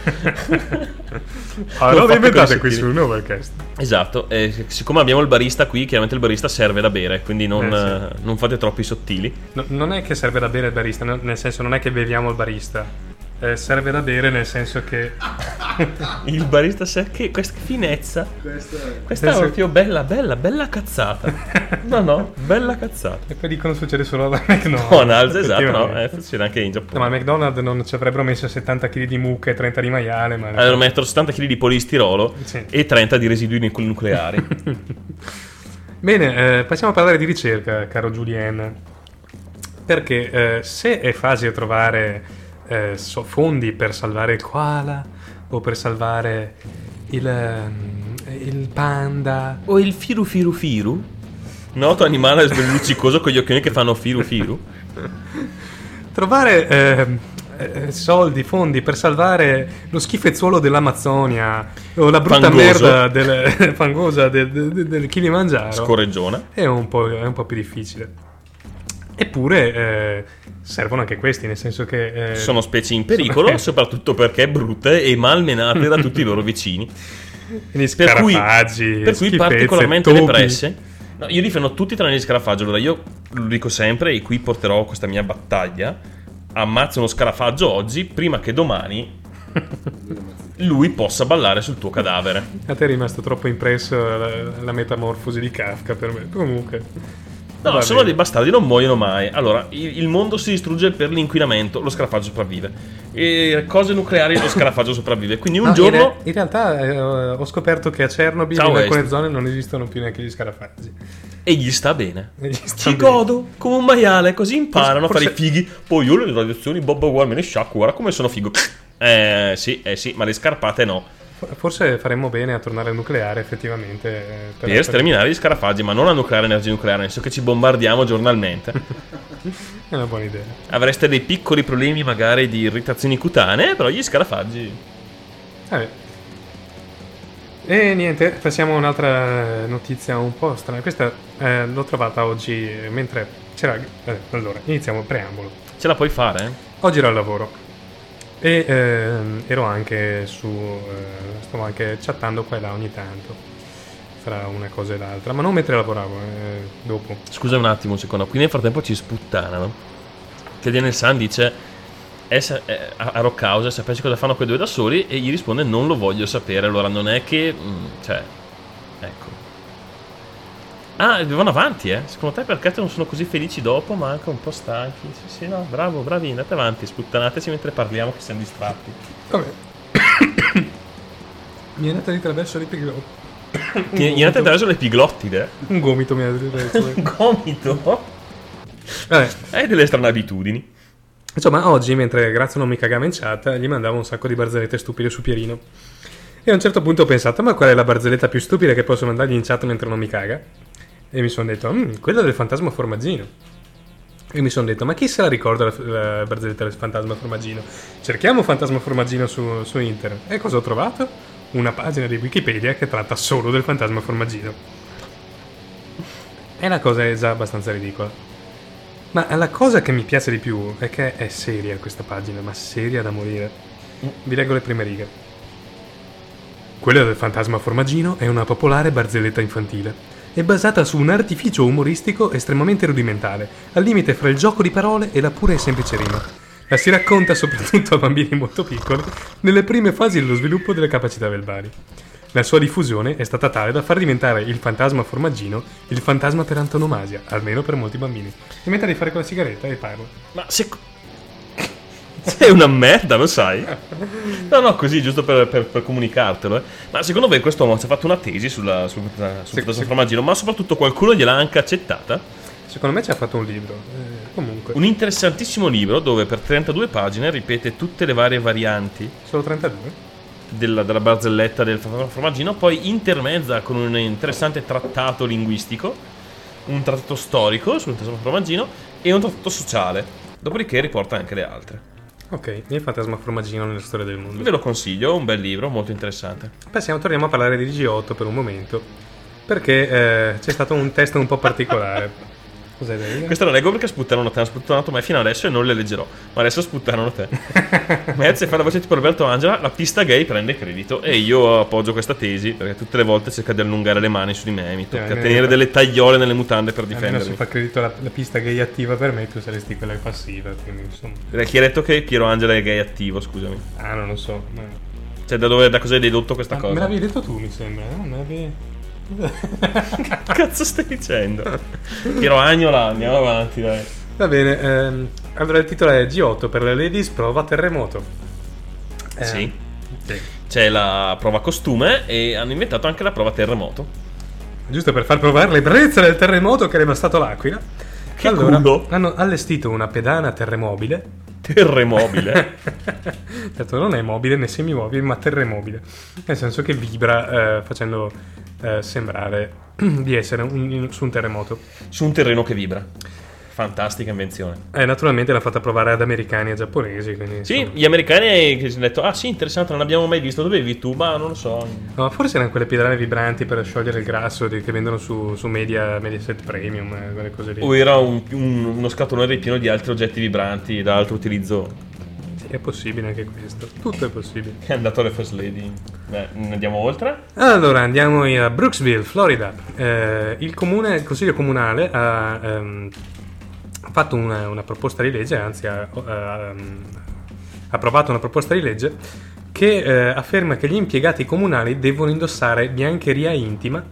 Ah, non fatto inventate qui sottili. sul Novelcast. Esatto, e siccome abbiamo il barista qui, chiaramente il barista serve da bere, quindi non, Eh, sì. eh, non fate troppi sottili. No- non è che serve da bere il barista, nel senso non è che beviamo il barista. Eh, serve da bere nel senso che Il barista sa che questa finezza. Questa è Penso- proprio bella, bella, bella cazzata. No, no, bella cazzata. E poi dicono succede solo alla McDonald's. McDonald's, esatto, no, eh, succede anche in No, Giappone. ma al McDonald's non ci avrebbero messo 70 kg di mucche e 30 di maiale, ma... Allora mettono 70 kg di polistirolo Sì. e 30 di residui nucle- nucleari. Bene, eh, passiamo a parlare di ricerca, caro Julien. Perché eh, se è facile trovare eh, fondi per salvare il koala o per salvare il, ehm, il panda, o il firu firu firu? Noto animale sbelluccicoso con gli occhioni che fanno firu firu. trovare ehm, eh, soldi, fondi per salvare lo schifezzuolo dell'Amazzonia o la brutta Fangoso. merda del, fangosa del, del, del Kilimangiaro Scorreggiona. è un, po', è un po' più difficile. Eppure eh, servono anche questi, nel senso che... eh, Sono specie in pericolo, sono- soprattutto perché brutte e malmenate da tutti i loro vicini. quindi Per cui, scarafaggi, per cui particolarmente topi. depresse. No, io difendo tutti tranne gli scarafaggio. Allora io lo dico sempre e qui porterò questa mia battaglia. Ammazza uno scarafaggio oggi prima che domani lui possa ballare sul tuo cadavere. A te è rimasto troppo impresso la, la metamorfosi di Kafka per me. Comunque... No, va sono bene. dei bastardi, non muoiono mai. Allora, il, il mondo si distrugge per l'inquinamento, lo scarafaggio sopravvive. E cose nucleari, lo scarafaggio sopravvive. Quindi un No, in giorno... re- In, realtà eh, ho scoperto che a Chernobyl Ciao, in alcune Est. zone non esistono più neanche gli scarafaggi. E gli sta bene. E gli sta Ci bene. godo come un maiale, così imparano Forse- a fare i fighi. Poi io le radiazioni, Bob uguale me ne sciacquo, guarda come sono figo. Eh sì, eh sì, ma le scarpate no. Forse faremmo bene a tornare al nucleare effettivamente. eh, Per sterminare gli scarafaggi, ma non a nucleare energia nucleare, nel senso che ci bombardiamo giornalmente. È una buona idea. Avreste dei piccoli problemi magari di irritazioni cutanee, però gli scarafaggi... Vabbè. E niente, passiamo a un'altra notizia un po' strana. Questa eh, l'ho trovata oggi eh, mentre c'era... eh, allora, iniziamo il preambolo. Ce la puoi fare? eh? Oggi ero al lavoro e ehm, ero anche su... eh, stavo anche chattando qua e là ogni tanto fra una cosa e l'altra, ma non mentre lavoravo, eh, dopo. Scusa un attimo, un secondo. Qui nel frattempo ci sputtanano. Che Daniel San dice: sa- è a a Rockhouse, sapessi cosa fanno quei due da soli? E gli risponde: Non lo voglio sapere. Allora non è che. mm, cioè. Ah, vanno avanti, eh. Secondo te perché non sono così felici dopo, ma anche un po' stanchi? Sì, sì, no, bravo, bravi, andate avanti, sputtanateci mentre parliamo, che siamo distratti. Vabbè. mi è andata di traverso l'epiglottide. Gli gli andate attraverso l'epiglottide? Un gomito mi è andato di traverso. Un gomito? Vabbè. Hai delle strane abitudini. Insomma, oggi, mentre Grazio non mi cagava in chat, gli mandavo un sacco di barzellette stupide su Pierino. E a un certo punto ho pensato, ma qual è la barzelletta più stupida che posso mandargli in chat mentre non mi caga? E mi sono detto, "Mm, quella del fantasma formaggino. E mi sono detto, ma chi se la ricorda la, la barzelletta del fantasma formaggino? Cerchiamo fantasma formaggino su, su internet. E cosa ho trovato? Una pagina di Wikipedia che tratta solo del fantasma formaggino. E la cosa è già abbastanza ridicola. Ma la cosa che mi piace di più è che è seria questa pagina, ma seria da morire. Vi leggo le prime righe. Quella del fantasma formaggino è una popolare barzelletta infantile. È basata su un artificio umoristico estremamente rudimentale, al limite fra il gioco di parole e la pura e semplice rima. La si racconta soprattutto a bambini molto piccoli nelle prime fasi dello sviluppo delle capacità verbali. La sua diffusione è stata tale da far diventare il fantasma formaggino il fantasma per antonomasia, almeno per molti bambini. Mi metta di fare con la sigaretta e parlo. Ma se... Sei una merda, lo sai? No, no, così, giusto per, per- per comunicartelo. eh. Ma secondo voi questo uomo ci ha fatto una tesi sulla, sul, sul Sì, fantasma sì. formaggino, ma soprattutto qualcuno gliel'ha anche accettata? Secondo me ci ha fatto un libro. Eh, comunque, Un interessantissimo libro dove per 32 pagine ripete tutte le varie varianti solo 32? della, della barzelletta del formaggino, poi intermezza con un interessante trattato linguistico, un trattato storico sul formaggino e un trattato sociale. Dopodiché riporta anche le altre. Ok, il fantasma formaggino nella storia del mondo. Ve lo consiglio, è un bel libro, molto interessante. Passiamo, torniamo a parlare di G8 per un momento. Perché eh, c'è stato un test un po' particolare. Cos'è da dire? Questa la leggo perché sputtanano te, hanno sputtanato me fino adesso e non le leggerò. Ma adesso sputtanano te. Mezzo e fa la voce tipo Roberto Angela, la pista gay prende credito e io appoggio questa tesi perché tutte le volte cerca di allungare le mani su di me, mi tocca Eh, tenere eh. delle tagliole nelle mutande per Almeno difendermi. se fa credito alla la pista gay attiva per me, tu saresti quella passiva. Quindi, insomma. Chi ha detto che Piero Angela è gay attivo, scusami. Ah, non lo so. ma- Cioè, da, dove, da cosa hai dedotto questa Ah, cosa? me l'avevi detto tu, mi sembra. No? Me l'avevi... Che cazzo stai dicendo? Piero Agnola, andiamo avanti, dai. Va bene, ehm, allora il titolo è G8 per le ladies prova terremoto. Eh, Sì. sì. C'è la prova costume e hanno inventato anche la prova terremoto. Giusto per far provare l'ebbrezza del terremoto che è devastato l'Aquila. Che allora, culo. hanno allestito una pedana terremobile. Terremobile. Certo, non è mobile né semimobile, ma terremobile. Nel senso che vibra eh, facendo eh, sembrare di essere un- su un terremoto. su un terreno che vibra. Fantastica invenzione. Eh, naturalmente l'ha fatta provare ad americani e giapponesi. Quindi, Sì, insomma. gli americani che si sono detto, ah sì, interessante, non l'abbiamo mai visto, dove vivi tu? Ma non lo so. No, forse erano quelle piedrane vibranti per sciogliere il grasso di- che vendono su, su Media, Mediaset Premium, eh, quelle cose lì. O era un- un- uno scatolone ripieno di altri oggetti vibranti da altro utilizzo è possibile anche questo. Tutto è possibile. è andato alle First Lady. Beh, andiamo oltre? Allora, andiamo a Brooksville, Florida. Eh, il, comune, il consiglio comunale ha ehm, fatto una, una proposta di legge, anzi ha, ha, ehm, ha approvato una proposta di legge che eh, afferma che gli impiegati comunali devono indossare biancheria intima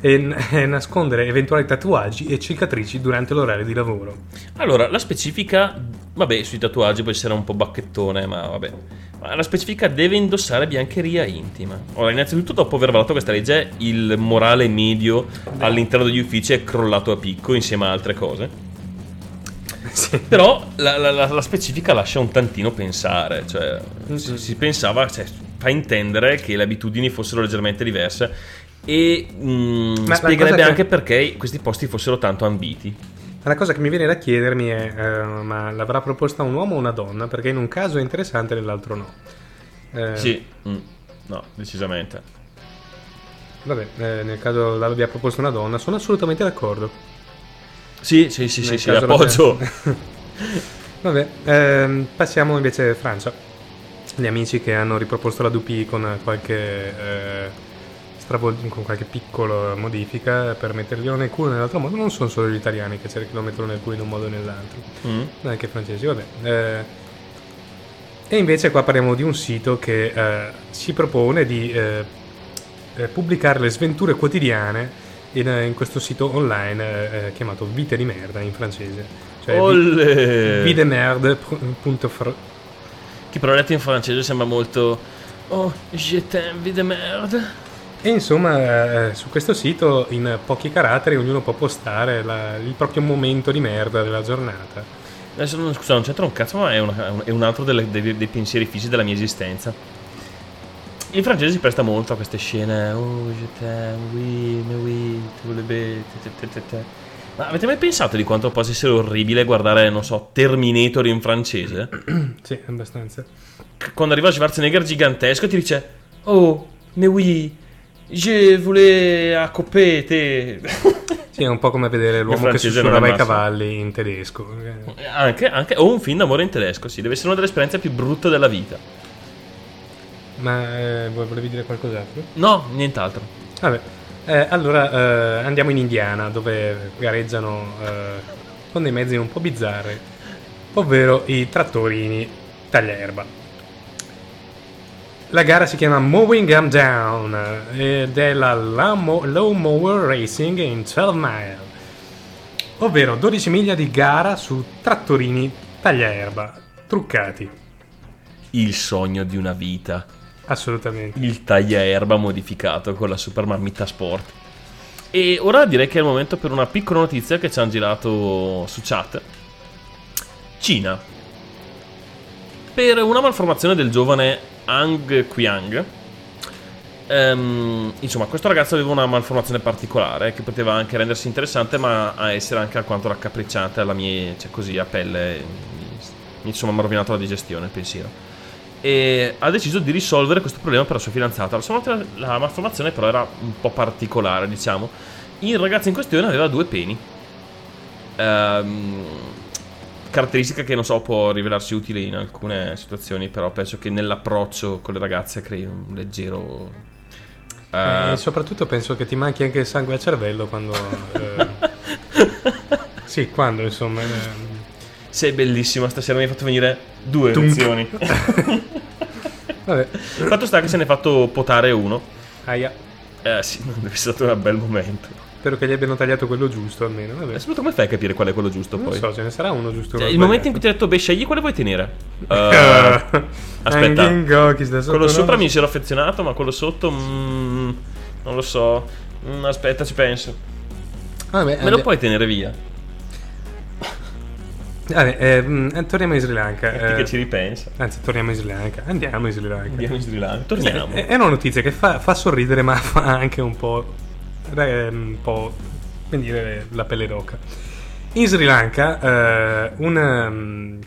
e, e nascondere eventuali tatuaggi e cicatrici durante l'orario di lavoro. Allora, la specifica, vabbè, sui tatuaggi può essere un po' bacchettone, ma vabbè. Ma la specifica deve indossare biancheria intima. Ora, innanzitutto, dopo aver varato questa legge, il morale medio all'interno degli uffici è crollato a picco insieme a altre cose. Sì. Però la, la- la- specifica lascia un tantino pensare, cioè si, si pensava, cioè, fa intendere che le abitudini fossero leggermente diverse e mm, Ma la spiegherebbe cosa che- anche perché questi posti fossero tanto ambiti. La cosa che mi viene da chiedermi è: eh, ma l'avrà proposta un uomo o una donna? Perché in un caso è interessante, nell'altro no. Eh, Sì, mm, no, decisamente. Vabbè, eh, nel caso l'abbia proposto una donna, sono assolutamente d'accordo. Sì, sì, sì, sì, sì, caso appoggio. l'abbia- Vabbè, ehm, passiamo invece a Francia. Gli amici che hanno riproposto la DP con qualche eh, stravol- con qualche piccola modifica per metterglielo nel culo nell'altro modo non sono solo gli italiani che cercano di metterlo nel culo in un modo o nell'altro. Mm. anche i francesi, vabbè. Eh, e invece qua parliamo di un sito che eh, si propone di eh, eh, pubblicare le sventure quotidiane in, in questo sito online eh, eh, chiamato Vite di merda in francese. Cioè Olle! videmerde.fr Chi però letto in francese sembra molto... Oh, je t'aime, de merde. E insomma, eh, su questo sito in pochi caratteri ognuno può postare la- il proprio momento di merda della giornata. Adesso scusa, non c'entra un cazzo, ma è, una- è un altro delle- dei, dei pensieri fissi della mia esistenza. Il francese si presta molto a queste scene. Oh, je t'aime, oui, mais oui, tu le be, te, te, te, te. Ma avete mai pensato di quanto possa essere orribile guardare, non so, Terminator in francese? Sì, abbastanza. Quando arriva Schwarzenegger gigantesco ti dice Oh, mais oui, je voulais accopper te. Sì, è un po' come vedere l'uomo che sussurrava i cavalli in tedesco. Anche, anche, o un film d'amore in tedesco, sì, deve essere una delle esperienze più brutte della vita. Ma eh, volevi dire qualcos'altro? No, nient'altro. Vabbè, eh, allora eh, andiamo in Indiana dove gareggiano eh, con dei mezzi un po' bizzarri, ovvero i trattorini tagliaerba. La gara si chiama Mowing 'em Down eh, ed è la Lawnmo- Lawnmower Racing in 12 Mile, ovvero 12 miglia di gara su trattorini tagliaerba truccati. Il sogno di una vita. Assolutamente. Il tagliaerba modificato con la Super Marmita Sport. E ora direi che è il momento per una piccola notizia che ci hanno girato su chat. Cina. Per una malformazione del giovane Ang Qiang. ehm, insomma, questo ragazzo aveva una malformazione particolare che poteva anche rendersi interessante, ma a essere anche alquanto raccapricciante alla mia, cioè così, a pelle. Insomma, mi ha rovinato la digestione, il pensiero e ha deciso di risolvere questo problema per la sua fidanzata. La, sua- la malformazione però era un po' particolare, diciamo. Il ragazzo in questione aveva due peni. Ehm, caratteristica che non so può rivelarsi utile in alcune situazioni, però penso che nell'approccio con le ragazze crei un leggero... eh, E soprattutto penso che ti manchi anche il sangue al cervello quando... eh, sì, quando insomma... ehm, sei bellissima, stasera mi hai fatto venire due Tum. erezioni. vabbè, Fatto sta che se ne è fatto potare uno. aia. Eh sì, è stato un bel momento. Spero che gli abbiano tagliato quello giusto almeno. Vabbè. E soprattutto come fai a capire qual è quello giusto Non poi? so, ce ne sarà uno giusto. Cioè, il momento in cui ti ho detto, beh, scegli quale vuoi tenere. Eh, aspetta. Quello sopra mi era affezionato, ma quello sotto. mm, non lo so. Mm, aspetta, ci penso. Vabbè, Me lo puoi tenere via? Vabbè, ehm, torniamo in Sri Lanka. Metti eh, che ci ripensa. Anzi, torniamo in Sri Lanka. Andiamo in Sri Lanka. Andiamo in Sri Lanka. Torniamo. È, è una notizia che fa, fa sorridere, ma fa anche un po'. eh, un po'. come dire, la pelle d'oca. In Sri Lanka, eh, un, um,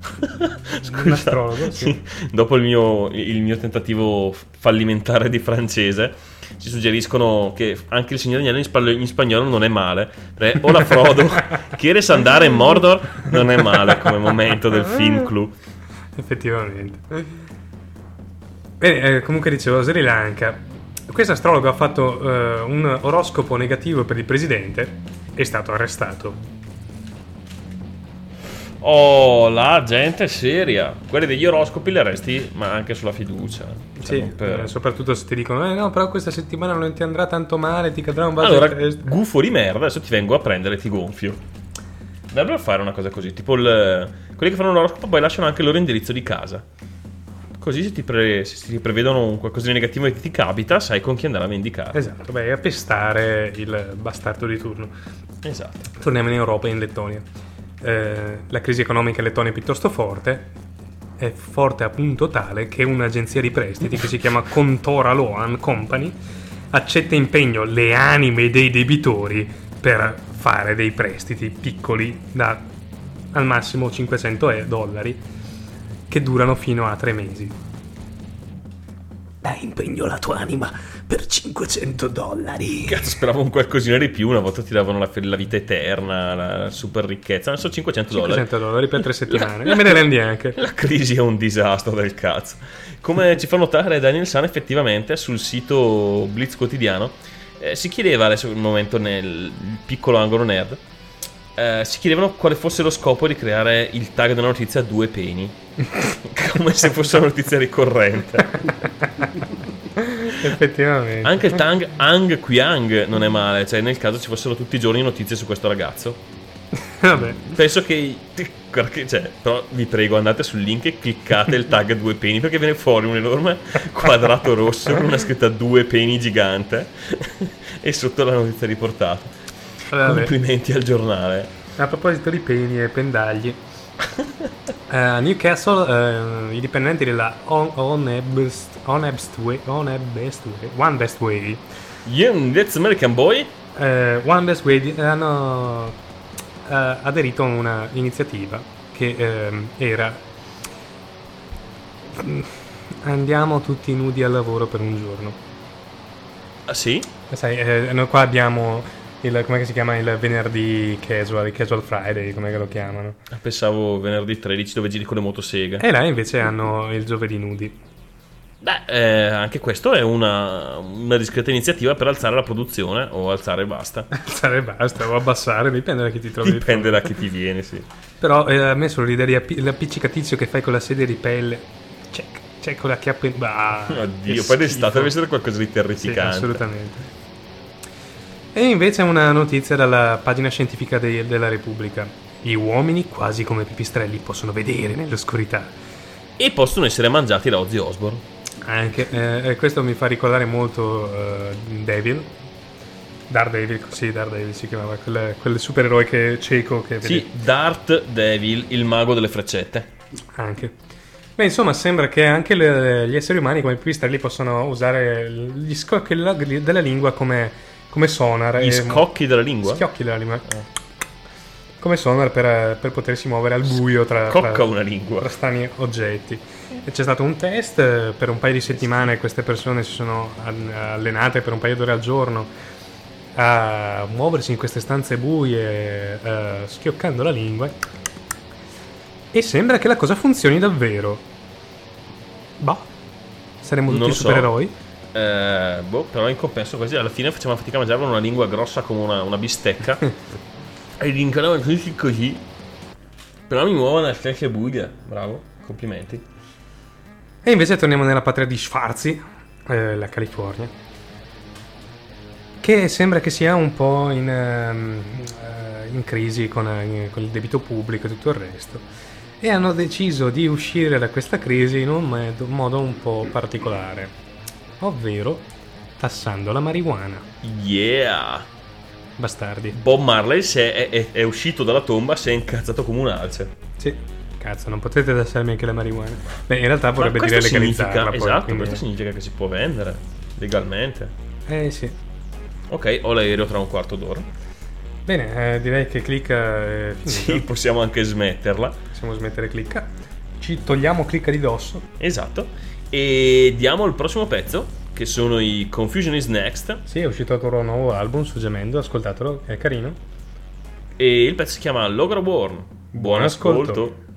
un astrologo, sì. Dopo il mio, il mio tentativo fallimentare di francese, ci suggeriscono che anche il Signore in, spagno- in spagnolo non è male. Perché Ola Frodo, ¿quieres andare in Mordor? Non è male come momento del film clou. Effettivamente. Bene, eh, comunque dicevo, Sri Lanka. Questo astrologo ha fatto eh, un oroscopo negativo per il presidente. È stato arrestato. Oh, la gente è seria. Quelli degli oroscopi li arresti, ma anche sulla fiducia. Cioè, Sì, per- eh, soprattutto se ti dicono, eh no, però questa settimana non ti andrà tanto male, ti cadrà un vaso Allora, gufo di merda, adesso ti vengo a prendere e ti gonfio. Dovrebbero fare una cosa così, tipo il- quelli che fanno l'oroscopo poi lasciano anche il loro indirizzo di casa. Così se ti, pre- se ti prevedono qualcosa di negativo che ti capita, sai con chi andare a vendicare. Esatto, beh, a pestare il bastardo di turno. Esatto. Torniamo in Europa e in Lettonia. Eh, la crisi economica in Lettonia è piuttosto forte. È forte appunto tale che un'agenzia di prestiti che si chiama Contora Loan Company accetta impegno le anime dei debitori per fare dei prestiti piccoli da al massimo 500 e- dollari che durano fino a tre mesi. Dai impegno la tua anima per 500 dollari. Cazzo, speravo un qualcosina di più. Una volta ti davano la, la vita eterna, la super ricchezza. Adesso 500 dollari. 500 dollari per tre settimane. E me ne rendi anche. La crisi è un disastro del cazzo. Come ci fa notare Daniel San, effettivamente sul sito Blitz quotidiano eh, si chiedeva, adesso il momento nel piccolo angolo nerd, eh, si chiedevano quale fosse lo scopo di creare il tag della notizia a due peni. Come se fosse una notizia ricorrente. Effettivamente. Anche il tag Ang Qiang non è male, cioè nel caso ci fossero tutti i giorni notizie su questo ragazzo. Vabbè. Penso che- cioè, però vi prego andate sul link e cliccate il tag due peni perché viene fuori un enorme quadrato rosso con una scritta due peni gigante e sotto la notizia riportata. Vabbè. Complimenti al giornale. A proposito di peni e pendagli, a Newcastle eh, i dipendenti della On, Way, Honest Best Way, One Best Way, Young That's American Boy? eh, One Best Way hanno aderito a una iniziativa che era mm, andiamo tutti nudi al lavoro per un giorno. Ah sì? Sai, noi qua abbiamo il, come si chiama il venerdì casual, il casual Friday, come lo chiamano. Ah, Pensavo venerdì 13 dove giri con le motoseghe. E là invece hanno il giovedì nudi. Beh, eh, anche questo è una, una discreta iniziativa per alzare la produzione o alzare e basta. Alzare e basta, o abbassare, dipende da chi ti trovi. di Dipende da chi ti viene, sì. Però eh, a me solo l'idea di appi- l'appiccicaticcio che fai con la sedia di pelle. Check, check con la chiappa in... Bah, Oddio, poi d'estate deve essere qualcosa di Sì, terrificante. assolutamente. E invece una notizia dalla pagina scientifica de- della Repubblica. Gli uomini, quasi come pipistrelli, possono vedere nell'oscurità. E possono essere mangiati da Ozzy Osbourne. Anche eh, questo mi fa ricordare molto eh, Devil. Daredevil, sì, Daredevil si chiamava, quel, quel supereroe che cieco che Sì, Darth Devil, il mago delle freccette. Anche. Beh, insomma, sembra che anche le- gli esseri umani come pipistrelli possono usare gli scocchi della lingua come, come sonar. Gli e- scocchi della lingua? Schiocchi della lingua. Come sonar per, per potersi muovere al buio tra, tra- una lingua. tra strani oggetti. E c'è stato un test eh, per un paio di settimane. Queste persone si sono allenate per un paio d'ore al giorno a muoversi in queste stanze buie, eh, schioccando la lingua. E sembra che la cosa funzioni davvero. Bah, saremo tutti so. supereroi. Eh, boh, però in compenso così alla fine facciamo fatica a mangiare una lingua grossa come una, una bistecca. e rincanavo così così. Però mi muovo nelle stesse buie. Bravo, complimenti. E invece torniamo nella patria di Schwarzi, eh, la California, che sembra che sia un po' in, ehm, eh, in crisi con, eh, con il debito pubblico e tutto il resto. E hanno deciso di uscire da questa crisi in un modo un po' particolare, ovvero tassando la marijuana. Yeah! Bastardi. Bob Marley è, è, è, uscito dalla tomba, si è incazzato come un alce. Sì. Cazzo, non potete tassarmi anche la marijuana. Beh, in realtà vorrebbe dire legalizzarla. Poi, esatto, quindi... questo significa che si può vendere legalmente. Eh sì. Ok, ho l'aereo tra un quarto d'ora. Bene, eh, direi che clicca. Eh, sì, possiamo anche smetterla. Possiamo smettere clicca. Ci togliamo clicca di dosso. Esatto. E diamo il prossimo pezzo che sono i Confusion is Next. Sì, è uscito il loro nuovo album su Gemendo, ascoltatelo, è carino. E il pezzo si chiama Logroborn. Buon, Buon ascolto. ascolto.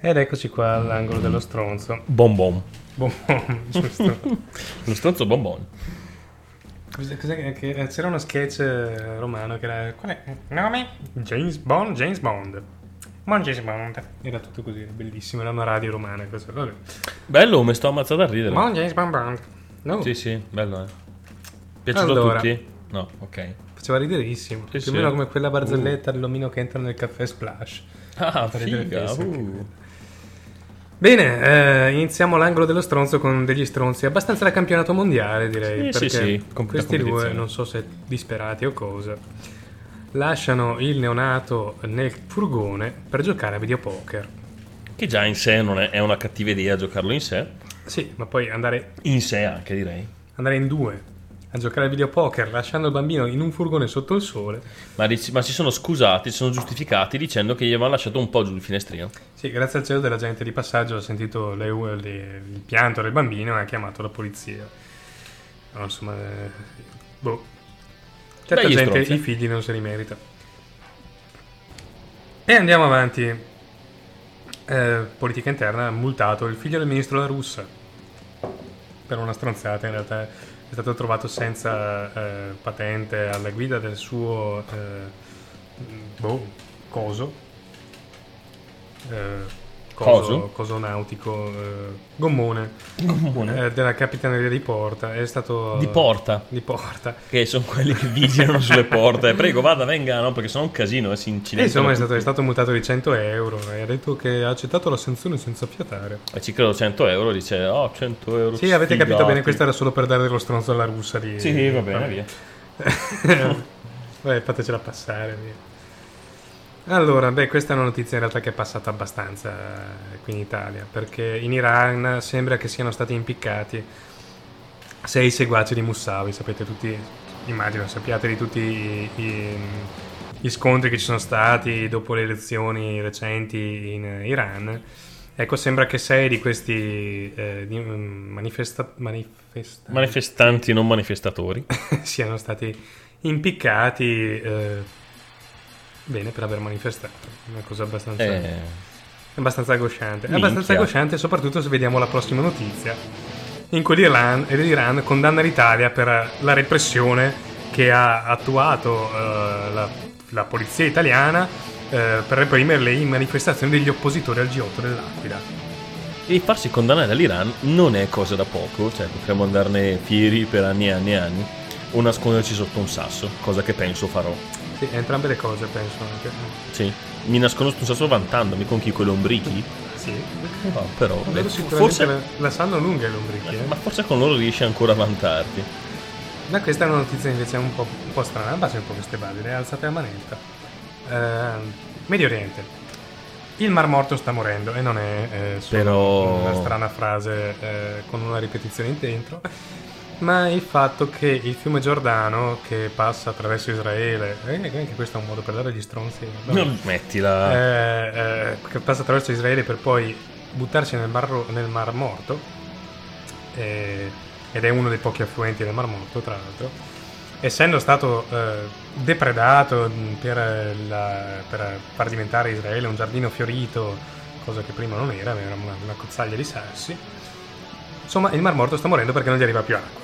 Ed eccoci qua all'angolo dello stronzo. Bom bom. Bom, giusto. Lo stronzo bonbon. C'era uno sketch eh, romano che era. Qual è? Nome? James Bond? James Bond. Mon James Bond. Era tutto così, era bellissimo. Era una radio romana. Questo. Vabbè. Bello, mi sto ammazzando a ridere. Mon James Bond Bond. No, Sì, sì, bello, eh. Piaciuto Allora. a tutti? No, ok. Faceva riderissimo. Più sì. o meno come quella barzelletta dell'omino che entra nel caffè Splash. Ah, figa. uh. Bene, eh, iniziamo l'angolo dello stronzo con degli stronzi abbastanza da campionato mondiale, direi. Sì, perché sì, sì, com- questi due, non so se disperati o cosa, lasciano il neonato nel furgone per giocare a videopoker. Che già in sé non è, è una cattiva idea giocarlo in sé. Sì, ma poi andare, In sé anche, direi. andare in due a giocare a videopoker lasciando il bambino in un furgone sotto il sole. Ma, dic- ma si sono scusati, si sono giustificati dicendo che gli avevano lasciato un po' giù il finestrino. Sì, grazie al cielo della gente di passaggio ha sentito le- le- il pianto del bambino e ha chiamato la polizia. No, insomma, eh, boh. Certa Begli gente stronzi. i figli non se li merita. E andiamo avanti. Eh, politica interna ha multato il figlio del ministro La Russa per una stronzata. In realtà è stato trovato senza eh, patente alla guida del suo eh, boh, coso. Eh, Coso? coso nautico eh, gommone, eh, della capitaneria di Porta è stato Di porta. di Porta Che sono quelli che vigilano sulle porte. Prego, vada, venga, no? Perché sono un casino e si incidentano. insomma è stato, è stato multato di 100 euro e ha detto che ha accettato la sanzione senza fiatare E ci credo 100 euro, dice, oh, 100 euro. sì avete capito bene questo era solo per dare dello stronzo alla russa di... Sì, va bene, via. Vabbè, fatecela passare. via. Allora, beh, questa è una notizia in realtà che è passata abbastanza eh, qui in Italia, perché in Iran sembra che siano stati impiccati sei seguaci di Moussavi, sapete tutti, immagino sappiate di tutti i, i- gli scontri che ci sono stati dopo le elezioni recenti in Iran. Ecco, sembra che sei di questi eh, di- manifesta- manifestanti Manifestanti, non manifestatori. siano stati impiccati eh, bene per aver manifestato. Una cosa abbastanza, Eh, abbastanza angosciante. Minchia. abbastanza angosciante, soprattutto se vediamo la prossima notizia, in cui l'Iran, l'Iran condanna l'Italia per la repressione che ha attuato eh, la, la polizia italiana eh, per reprimere le manifestazioni degli oppositori al G8 dell'Aquila. e farsi condannare dall'Iran non è cosa da poco, cioè potremmo andarne fieri per anni e anni e anni o nasconderci sotto un sasso, cosa che penso farò. Sì, entrambe le cose penso anche. Sì, mi nascondo sotto un sasso vantandomi con chi con le ombrichi. Sì. No, però, beh, forse, la, la sanno lunga i lombrichi, eh. ma forse con loro riesci ancora a vantarti. Ma questa è una notizia invece un po', un po' strana, abbassi un po' queste balle, le alzate a manetta. Ehm, Medio Oriente. Il Mar Morto sta morendo e non è eh, solo Però- una strana frase eh, con una ripetizione dentro, ma il fatto che il fiume Giordano che passa attraverso Israele, eh, anche questo è un modo per dare gli stronzi, vabbè. Non smettila. Eh, eh, che passa attraverso Israele per poi buttarsi nel Mar, nel Mar Morto, eh, ed è uno dei pochi affluenti del Mar Morto, tra l'altro, essendo stato eh, depredato mh, per, eh, la- per far diventare Israele un giardino fiorito, cosa che prima non era, era una, una cozzaglia di sassi. Insomma, il Mar Morto sta morendo perché non gli arriva più acqua.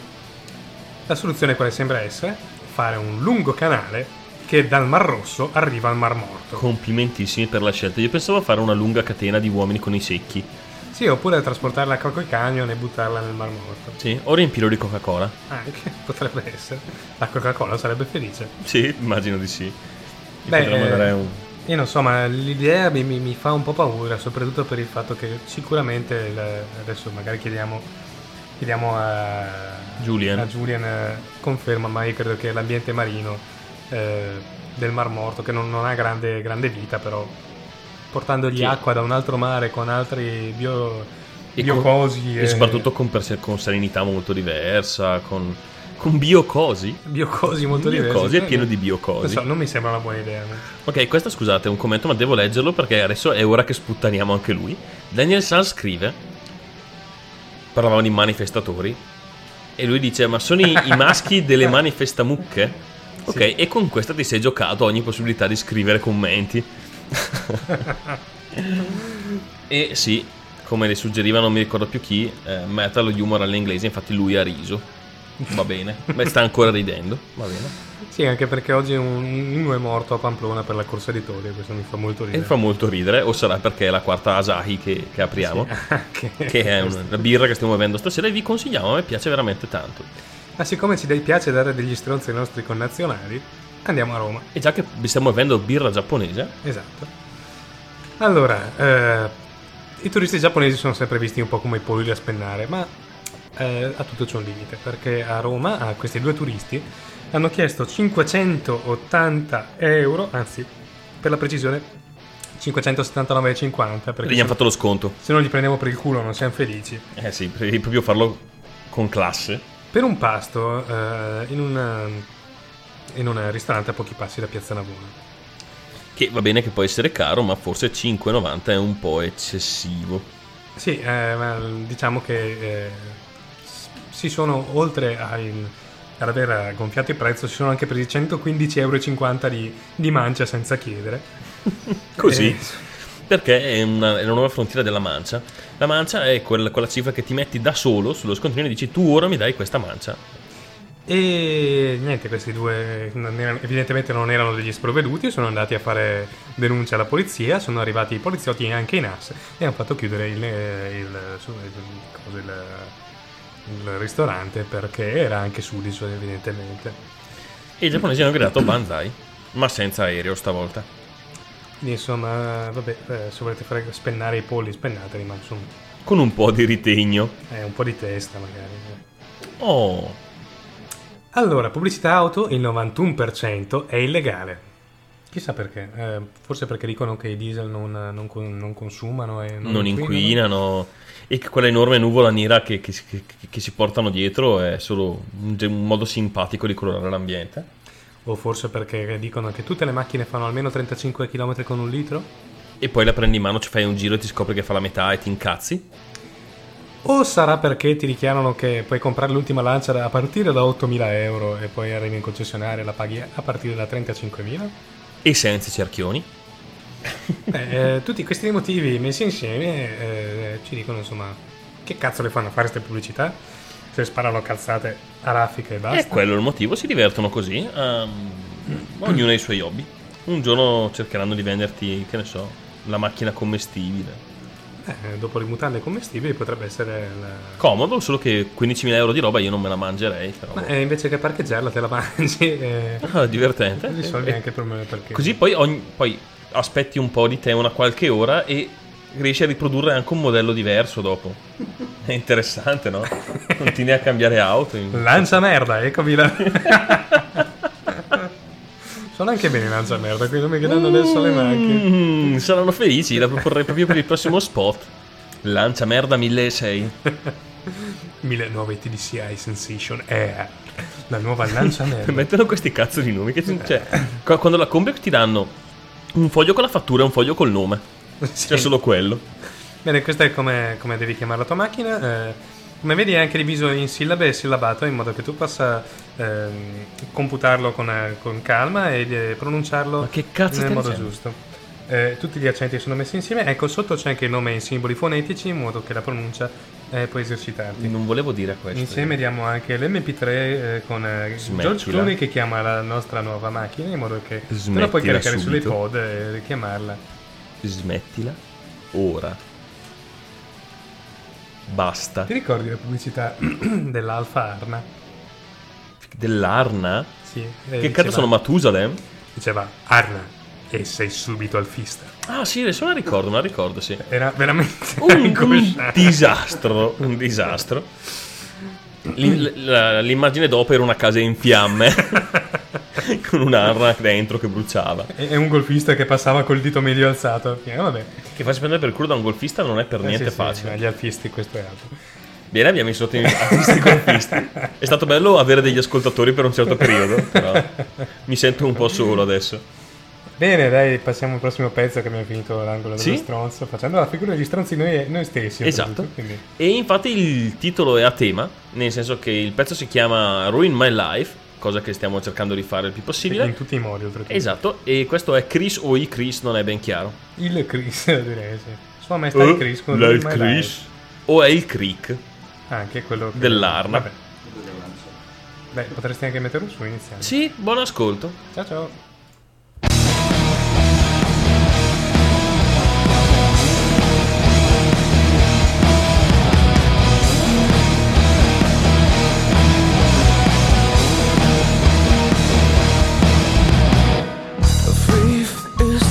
La soluzione quale sembra essere? Fare un lungo canale che dal Mar Rosso arriva al Mar Morto. Complimentissimi per la scelta. Io pensavo fare una lunga catena di uomini con i secchi. Sì, oppure trasportarla a Coco Canyon e buttarla nel Mar Morto. Sì, o riempirlo di Coca-Cola. Anche, potrebbe essere. La Coca-Cola sarebbe felice. Sì, immagino di sì. Beh, potremmo eh, dare un... Io non so, ma l'idea mi, mi- mi fa un po' paura, soprattutto per il fatto che sicuramente, il- adesso magari chiediamo, chiediamo a Julian. a Julian, eh, conferma, ma io credo che l'ambiente marino eh, del Mar Morto, che non, non ha grande, grande vita, però portandogli Sì. acqua da un altro mare con altri bio, E, biocosi con, e soprattutto con, con salinità molto diversa, con, con biocosi. biocosi molto diversi. Biocosi, è pieno di biocosi. so, non mi sembra una buona idea. no? Ok, questa scusate è un commento, ma devo leggerlo perché adesso è ora che sputtaniamo anche lui. Daniel San scrive: Parlavamo di manifestatori. E lui dice: Ma sono i, i maschi delle manifestamucche? Ok, e con questa ti sei giocato ogni possibilità di scrivere commenti. e sì, come le suggeriva, non mi ricordo più chi, eh, metal humor all'inglese, infatti lui ha riso. Va bene, ma sta ancora ridendo. Va bene. Sì, anche perché oggi un, uno è morto a Pamplona per la corsa di Torio, questo mi fa molto E ridere. fa molto ridere, o sarà perché è la quarta Asahi che, che apriamo, Anche- che è una birra che stiamo bevendo stasera e vi consigliamo, a me piace veramente tanto. Ma siccome ci dai piace dare degli stronzi ai nostri connazionali, andiamo a Roma. E già che stiamo bevendo birra giapponese, Esatto. Allora, eh, i turisti giapponesi sono sempre visti un po' come i polli da spennare, ma eh, a tutto c'è un limite, perché a Roma a questi due turisti hanno chiesto 580 euro, anzi, per la precisione 579,50, perché gli hanno fatto lo sconto. se non li prendiamo per il culo non siamo felici. Eh sì, devi proprio farlo con classe. Per un pasto eh, in, un, in un ristorante a pochi passi da Piazza Navona. Che va bene che può essere caro, ma forse 5,90 è un po' eccessivo. Sì, eh, diciamo che eh, si sono oltre ai- ad aver gonfiato il prezzo, si sono anche presi 115,50 euro di, di mancia senza chiedere. Così. Eh, Perché è una, è una nuova frontiera della mancia. La mancia è quel- quella cifra che ti metti da solo sullo scontrino e dici tu ora mi dai questa mancia. E niente, questi due non erano- evidentemente non erano degli sprovveduti, sono andati a fare denuncia alla polizia, sono arrivati i poliziotti anche in AS e hanno fatto chiudere il, il- su- il- cosa, il- il ristorante perché era anche sudicio evidentemente. E i giapponesi hanno gridato Banzai, ma senza aereo stavolta. Quindi insomma, vabbè, eh, se volete fare spennare i polli, spennateli, ma insomma, Con un po' di ritegno. è un po' di testa magari. eh. Oh, Allora, pubblicità auto, il 91% è illegale. Chissà perché, eh, forse perché dicono che i diesel non, non non consumano e non, non inquinano. E che quella enorme nuvola nera che, che si- che- che si portano dietro è solo un, un modo simpatico di colorare l'ambiente. O forse perché dicono che tutte le macchine fanno almeno 35 km con un litro? E poi la prendi in mano, ci fai un giro e ti scopri che fa la metà e ti incazzi. O sarà perché ti dichiarano che puoi comprare l'ultima lancia a partire da 8.000 euro e poi arrivi in concessionaria e la paghi a partire da 35.000? E senza cerchioni. Beh, eh, tutti questi motivi messi insieme eh, ci dicono insomma che cazzo le fanno a fare queste pubblicità? Se sparano cazzate a raffica e E basta. quello è il motivo, si divertono così. ehm, ognuno ha i suoi hobby. Un giorno cercheranno di venderti, che ne so, la macchina commestibile. Eh, dopo le mutande commestibili potrebbe essere il... Comodo, solo che 15.000 euro di roba io non me la mangerei. Però. Ma eh, invece che parcheggiarla te la mangi e Ah, divertente. risolvi E- anche il problema parcheggio. Così poi, ogni- poi aspetti un po' di te, una qualche ora, e riesci a riprodurre anche un modello diverso dopo. È interessante, no? Continui a cambiare auto. in- Lancia merda, eccomi là. Sono anche bene lancia merda, quindi non mi chiedendo adesso le macchine. Mm, saranno felici, la proporrei proprio per il prossimo spot. Lancia merda 1600. 1009 TDCI Sensation Air, la nuova lancia merda. Mettono questi cazzo di nomi. Che, cioè, qua- quando la compri ti danno un foglio con la fattura e un foglio col nome. Sì. C'è solo quello. Bene, questo è come, come devi chiamare la tua macchina. eh, come vedi è anche diviso in sillabe e sillabato in modo che tu possa ehm, computarlo con, eh, con calma e eh, pronunciarlo nel modo dicendo? giusto. Eh, tutti gli accenti sono messi insieme. Ecco, sotto c'è anche il nome in simboli fonetici in modo che la pronuncia eh, puoi esercitarti. Non volevo dire questo. Insieme diamo anche l'MP3 eh, con eh, Smettila. George Clooney che chiama la nostra nuova macchina in modo che te la puoi Smettila caricare sulle subito. pod e richiamarla. Smettila. Ora. Basta. Ti ricordi la pubblicità dell'Alfa Arna? Dell'Arna? Sì. Che eh, cazzo diceva- sono Matusalem? Diceva Arna e sei subito al fista. Ah sì, adesso la ricordo, me la ricordo, sì. Era veramente Un, un disastro, un disastro. L'immagine dopo era una casa in fiamme con un'arna dentro che bruciava. E un golfista che passava col dito medio alzato. Eh, vabbè. Che farsi prendere per culo da un golfista non è per Eh, niente sì, sì, facile. ma gli alfisti questo è altro. Bene, abbiamo inserito in artisti golfisti. È stato bello avere degli ascoltatori per un certo periodo, però mi sento un po' solo adesso. Bene, dai, passiamo al prossimo pezzo che abbiamo finito l'angolo dello Sì. stronzo, facendo la figura degli stronzi noi, noi stessi. Esatto. quindi- E infatti il titolo è a tema, nel senso che il pezzo si chiama Ruin My Life, cosa che stiamo cercando di fare il più possibile. in tutti i modi, oltretutto. Esatto, e questo è Chris o i Chris, non è ben chiaro. Il Chris, direi, sì. Sua maestra il Chris con Là Ruin il My Chris. Life. O è il Creek. Anche quello che- Dell'Arna. Vabbè. Beh, potresti anche metterlo su iniziando. Sì, buon ascolto. Ciao ciao. Is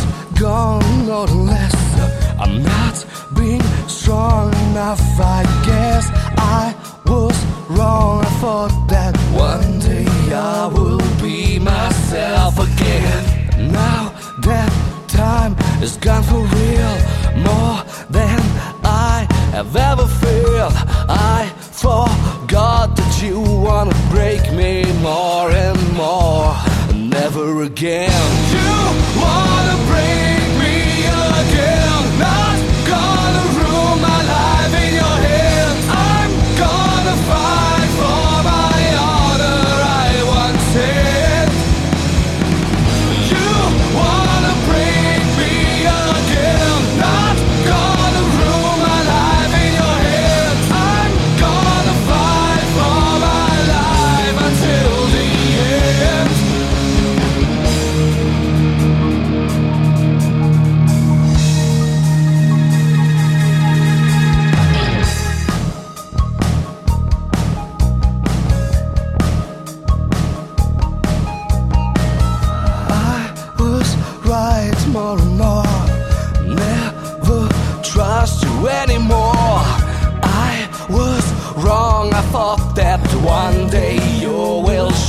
wrong. I thought that one day I will be myself again. Now that time is gone for real, more than I have ever felt. I forgot that you wanna break me more and more. Never again. You wanna break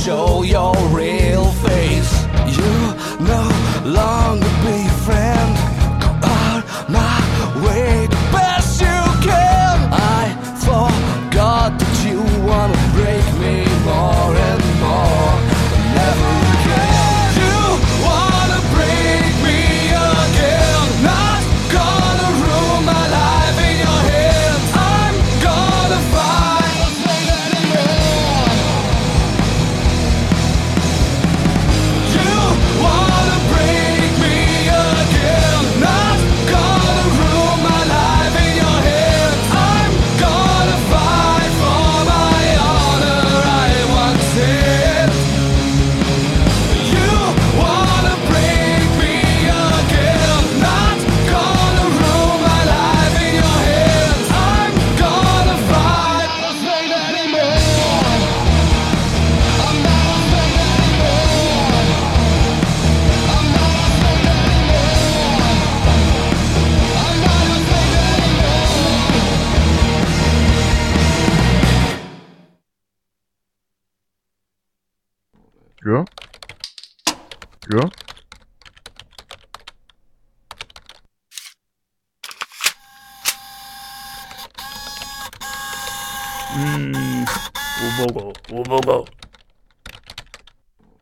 show your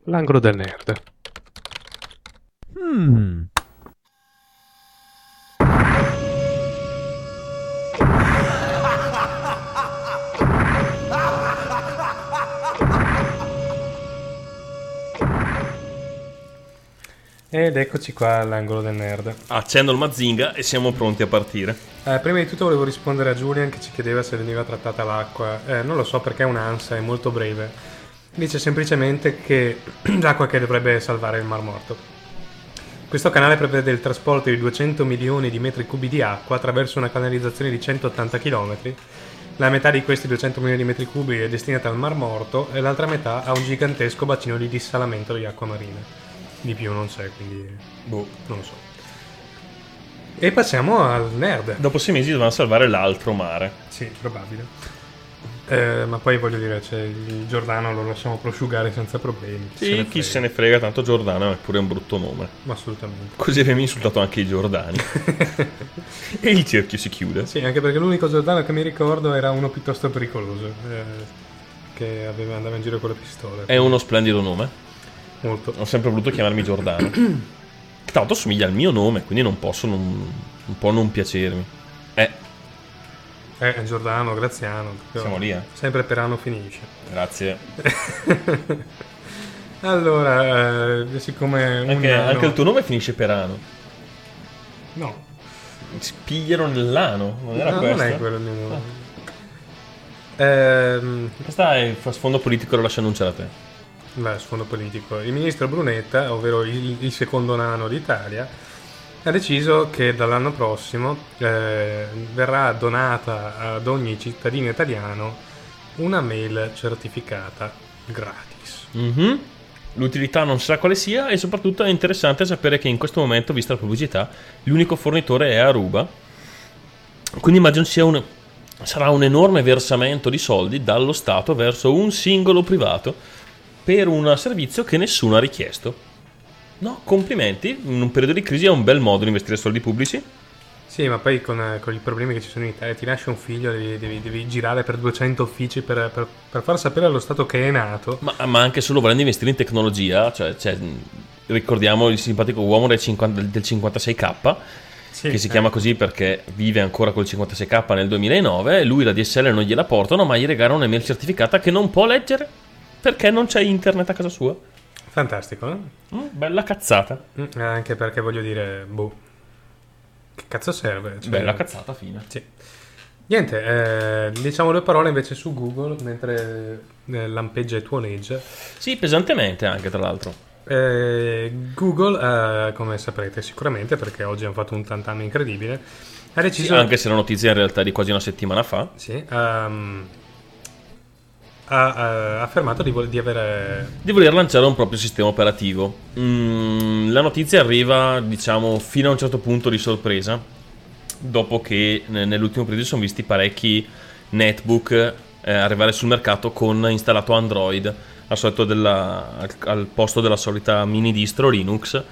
L'angolo del nerd. Ed eccoci qua all'angolo del nerd. Accendo il Mazinga e siamo pronti a partire. Eh, prima di tutto volevo rispondere a Julian che ci chiedeva se veniva trattata l'acqua. Eh, non lo so perché è un'ansia, è molto breve. Dice semplicemente che l'acqua che dovrebbe salvare il Mar Morto. Questo canale prevede il trasporto di 200 milioni di metri cubi di acqua attraverso una canalizzazione di 180 km. La metà di questi 200 milioni di metri cubi è destinata al Mar Morto e l'altra metà a un gigantesco bacino di dissalamento di acqua marina. Di più non c'è, quindi Boh. non lo so. E passiamo al nerd. Dopo sei mesi dovevano salvare l'altro mare. Sì, probabile. Eh, ma poi voglio dire, cioè, il Giordano lo lasciamo prosciugare senza problemi. Sì, ne chi se ne frega, tanto Giordano è pure un brutto nome. Ma assolutamente. Così abbiamo insultato anche i Giordani. e il cerchio si chiude. Sì, anche perché l'unico Giordano che mi ricordo era uno piuttosto pericoloso. eh, che aveva, andava in giro con le pistole. È uno splendido nome. Molto. Ho sempre voluto chiamarmi Giordano. Che tra l'altro somiglia al mio nome, quindi non posso non, un po' non piacermi. Eh, Eh, Giordano, Graziano. siamo lì, eh. Sempre per anno finisce. Grazie. Allora, eh, siccome... Anche, anno- anche il tuo nome finisce per ano. No, Si pigliano nell'ano, non era no, questo? non è quello il mio nome. Ehm, Questa è a sfondo politico, lo lascio annunciare a te. Beh, sfondo politico. Il ministro Brunetta, ovvero il, il secondo nano d'Italia, ha deciso che dall'anno prossimo eh, verrà donata ad ogni cittadino italiano una mail certificata gratis. Mhm. L'utilità non sa quale sia e soprattutto è interessante sapere che in questo momento, vista la pubblicità, l'unico fornitore è Aruba. Quindi immagino sia un, sarà un enorme versamento di soldi dallo Stato verso un singolo privato per un servizio che nessuno ha richiesto. No, complimenti, in un periodo di crisi è un bel modo di investire soldi pubblici. Sì, ma poi con, eh, con i problemi che ci sono in Italia, ti nasce un figlio, devi, devi- devi girare per 200 uffici per, per- per far sapere allo Stato che è nato. Ma, ma anche solo volendo investire in tecnologia, cioè, cioè, ricordiamo il simpatico uomo del, 50 del 56K, Sì, che si eh. chiama così perché vive ancora col 56K nel 2009, lui la DSL non gliela portano, ma gli regalano un'email certificata che non può leggere perché non c'è internet a casa sua. Fantastico, eh? Mm, bella cazzata. Mm, Anche perché voglio dire, boh, che cazzo serve? Cioè, Bella cazzata, fine. Sì. Niente, eh, diciamo due parole invece su Google mentre eh, lampeggia e tuoneggia. Sì, pesantemente anche, tra l'altro. Eh, Google, eh, come saprete sicuramente, perché oggi hanno fatto un tantame incredibile, ha Sì, deciso... anche se la notizia in realtà di quasi una settimana fa. Sì, ehm, ha, affermato di, vol- di avere... di voler lanciare un proprio sistema operativo. Mm, la notizia arriva, diciamo, fino a un certo punto di sorpresa, dopo che ne- nell'ultimo periodo sono visti parecchi netbook eh, arrivare sul mercato con installato Android, al, della- al, al posto della solita mini distro Linux.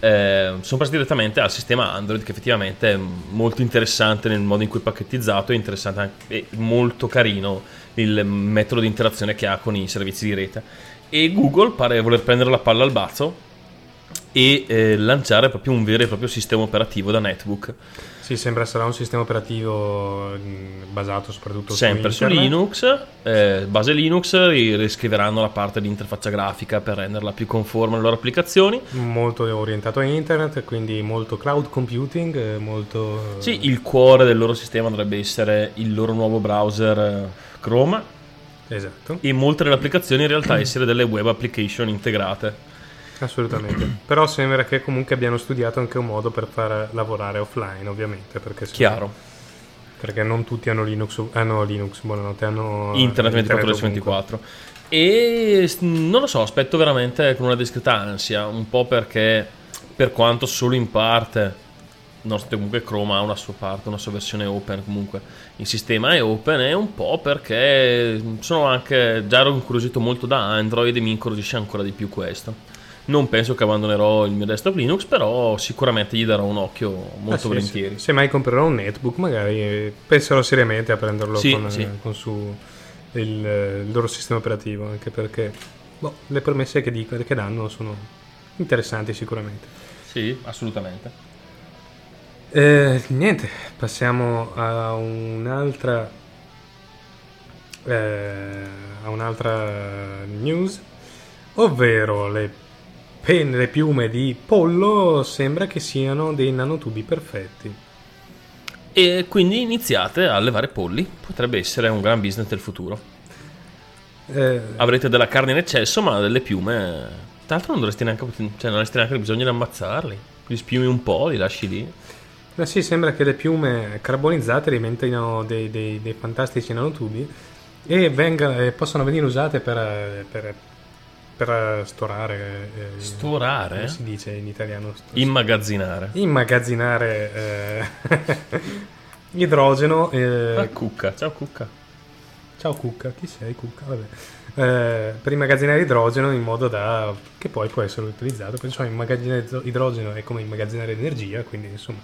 Eh, sono passati direttamente al sistema Android che effettivamente è molto interessante nel modo in cui è pacchettizzato e interessante anche, e molto carino il metodo di interazione che ha con i servizi di rete. E Google pare voler prendere la palla al balzo e eh, lanciare proprio un vero e proprio sistema operativo da netbook Sì, sembra sarà un sistema operativo mm, basato soprattutto sempre su su. Linux eh, base Linux ri- riscriveranno la parte di interfaccia grafica per renderla più conforme alle loro applicazioni. Molto orientato a internet, quindi molto cloud computing, eh, molto... sì, il cuore del loro sistema dovrebbe essere il loro nuovo browser eh, Chrome. Esatto, e molte delle applicazioni in realtà essere delle web application integrate assolutamente. Però sembra che comunque abbiano studiato anche un modo per far lavorare offline, ovviamente, perché, chiaro perché non tutti hanno Linux, hanno Linux, buonanotte, hanno internet 24 ore su ovunque. 24 e non lo so aspetto veramente con una discreta ansia un po' perché per quanto solo in parte nonostante comunque Chrome ha una sua parte una sua versione open comunque il sistema è open e un po' perché sono anche già ero incuriosito molto da Android e mi incuriosisce ancora di più questo non penso che abbandonerò il mio desktop Linux però sicuramente gli darò un occhio molto Ah, sì, volentieri sì. Se mai comprerò un netbook, magari eh, penserò seriamente a prenderlo Sì, con, eh, con su il, il loro sistema operativo, anche perché boh, le promesse che, dicono, che danno sono interessanti sicuramente. sì assolutamente Eh, niente, passiamo a un'altra eh, a un'altra news, ovvero le penne, le piume di pollo sembra che siano dei nanotubi perfetti. E quindi iniziate a allevare polli, potrebbe essere un gran business del futuro. Eh, Avrete della carne in eccesso, ma delle piume. Tra l'altro non dovresti neanche, cioè non avresti neanche bisogno di ammazzarli. Li spiumi un po', li lasci lì. ma sì, sembra che le piume carbonizzate diventino dei, dei- dei fantastici nanotubi e venga- e possano venire usate per, per- per storare. eh, Storare? Come si dice in italiano? Immagazzinare. immagazzinare eh, idrogeno. eh, Ah, Cucca, ciao Cucca. Ciao Cucca, chi sei Cucca? Vabbè. Eh, per immagazzinare idrogeno in modo da che poi può essere utilizzato. Insomma, immagazzinare idro- idrogeno è come immagazzinare energia, quindi insomma.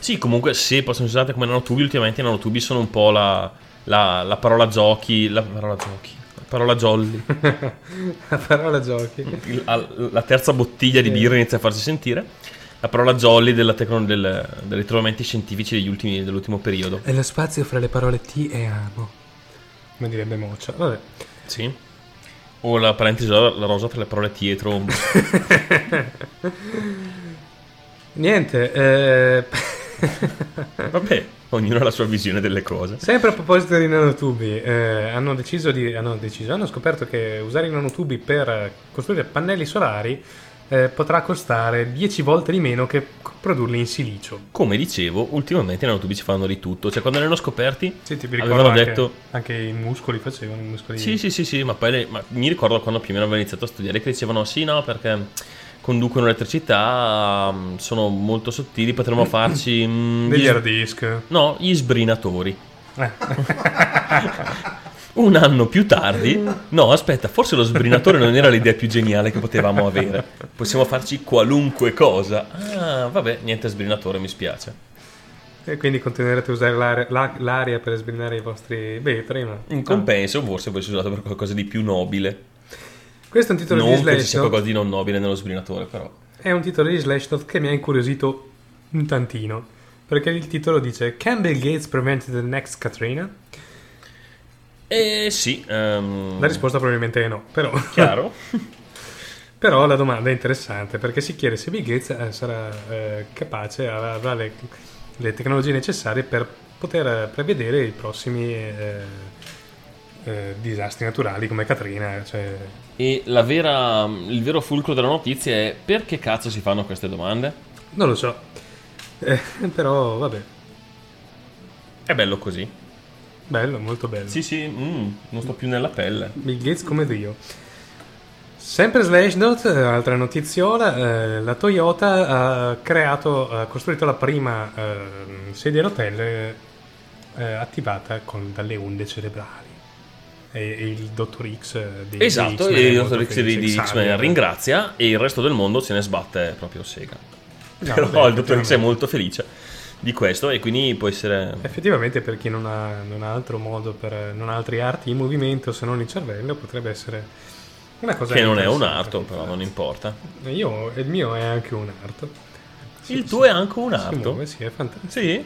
Sì, comunque se possono essere usate come nanotubi, ultimamente i nanotubi sono un po' la, la, la parola giochi. La parola giochi. La parola jolly. La parola giochi. Al- la terza bottiglia di birra inizia a farsi sentire. La parola jolly della tecno- del- dei ritrovamenti scientifici degli ultimi- dell'ultimo periodo. È lo spazio fra le parole ti e amo. Come direbbe Moccia. Vabbè. Sì. O la parentesi la rosa tra le parole ti e trombo. Niente, eh... Vabbè, ognuno ha la sua visione delle cose. Sempre a proposito di nanotubi, eh, hanno deciso di. Hanno deciso, hanno scoperto che usare i nanotubi per costruire pannelli solari eh, potrà costare 10 volte di meno che produrli in silicio. Come dicevo, ultimamente i nanotubi ci fanno di tutto. Cioè, quando li hanno scoperti, Sì, ti avevano anche, detto... anche i muscoli facevano i muscoli. Sì, sì, sì, sì, ma poi le- ma mi ricordo quando più o meno avevo iniziato a studiare che dicevano sì, no, perché conducono elettricità, mm, sono molto sottili, potremmo farci... mm, Degli gli- hard disk. No, gli sbrinatori. Eh. Un anno più tardi, no, aspetta, forse lo sbrinatore non era l'idea più geniale che potevamo avere. Possiamo farci qualunque cosa. Ah, vabbè, niente sbrinatore, mi spiace. E quindi continuerete a usare l'aria, la- l'aria per sbrinare i vostri vetri. Ma... In compenso, forse puoi essere usato per qualcosa di più nobile. Questo è un titolo di Non che ci sia Slashdot. qualcosa di non nobile nello sbrinatore, però. È un titolo di Slashdot che mi ha incuriosito un tantino. Perché il titolo dice Can Bill Gates prevent the next Katrina? Eh sì, ehm, La risposta probabilmente è no, però, chiaro. però la domanda è interessante perché si chiede se Bill Gates eh, sarà eh, capace, avrà le, le tecnologie necessarie per poter eh, prevedere i prossimi eh, eh, disastri naturali come Katrina. Cioè, e la vera, il vero fulcro della notizia è perché cazzo si fanno queste domande? non lo so, Eh, però vabbè, È bello così. bello, molto bello. Sì, sì, mm, non sto più nella pelle. Bill Gates come Dio. Sempre Slashdot, altra notiziola, eh, la Toyota ha creato, ha costruito la prima eh, sedia a rotelle eh, attivata con, dalle onde cerebrali. E, il Dottor X eh, di di Esatto, è il dottor X di Xavier. X-Men ringrazia e il resto del mondo se ne sbatte proprio Sega. No, Però vabbè, il dottor X è molto felice di questo e quindi può essere... Effettivamente per chi non ha, non ha altro modo, per, non ha altri arti in movimento se non il cervello, potrebbe essere una cosa Che non è un arto, però non importa. Io, il mio è anche un arto. Il tuo è anche un arto? muove, sì, è fantastico. Sì?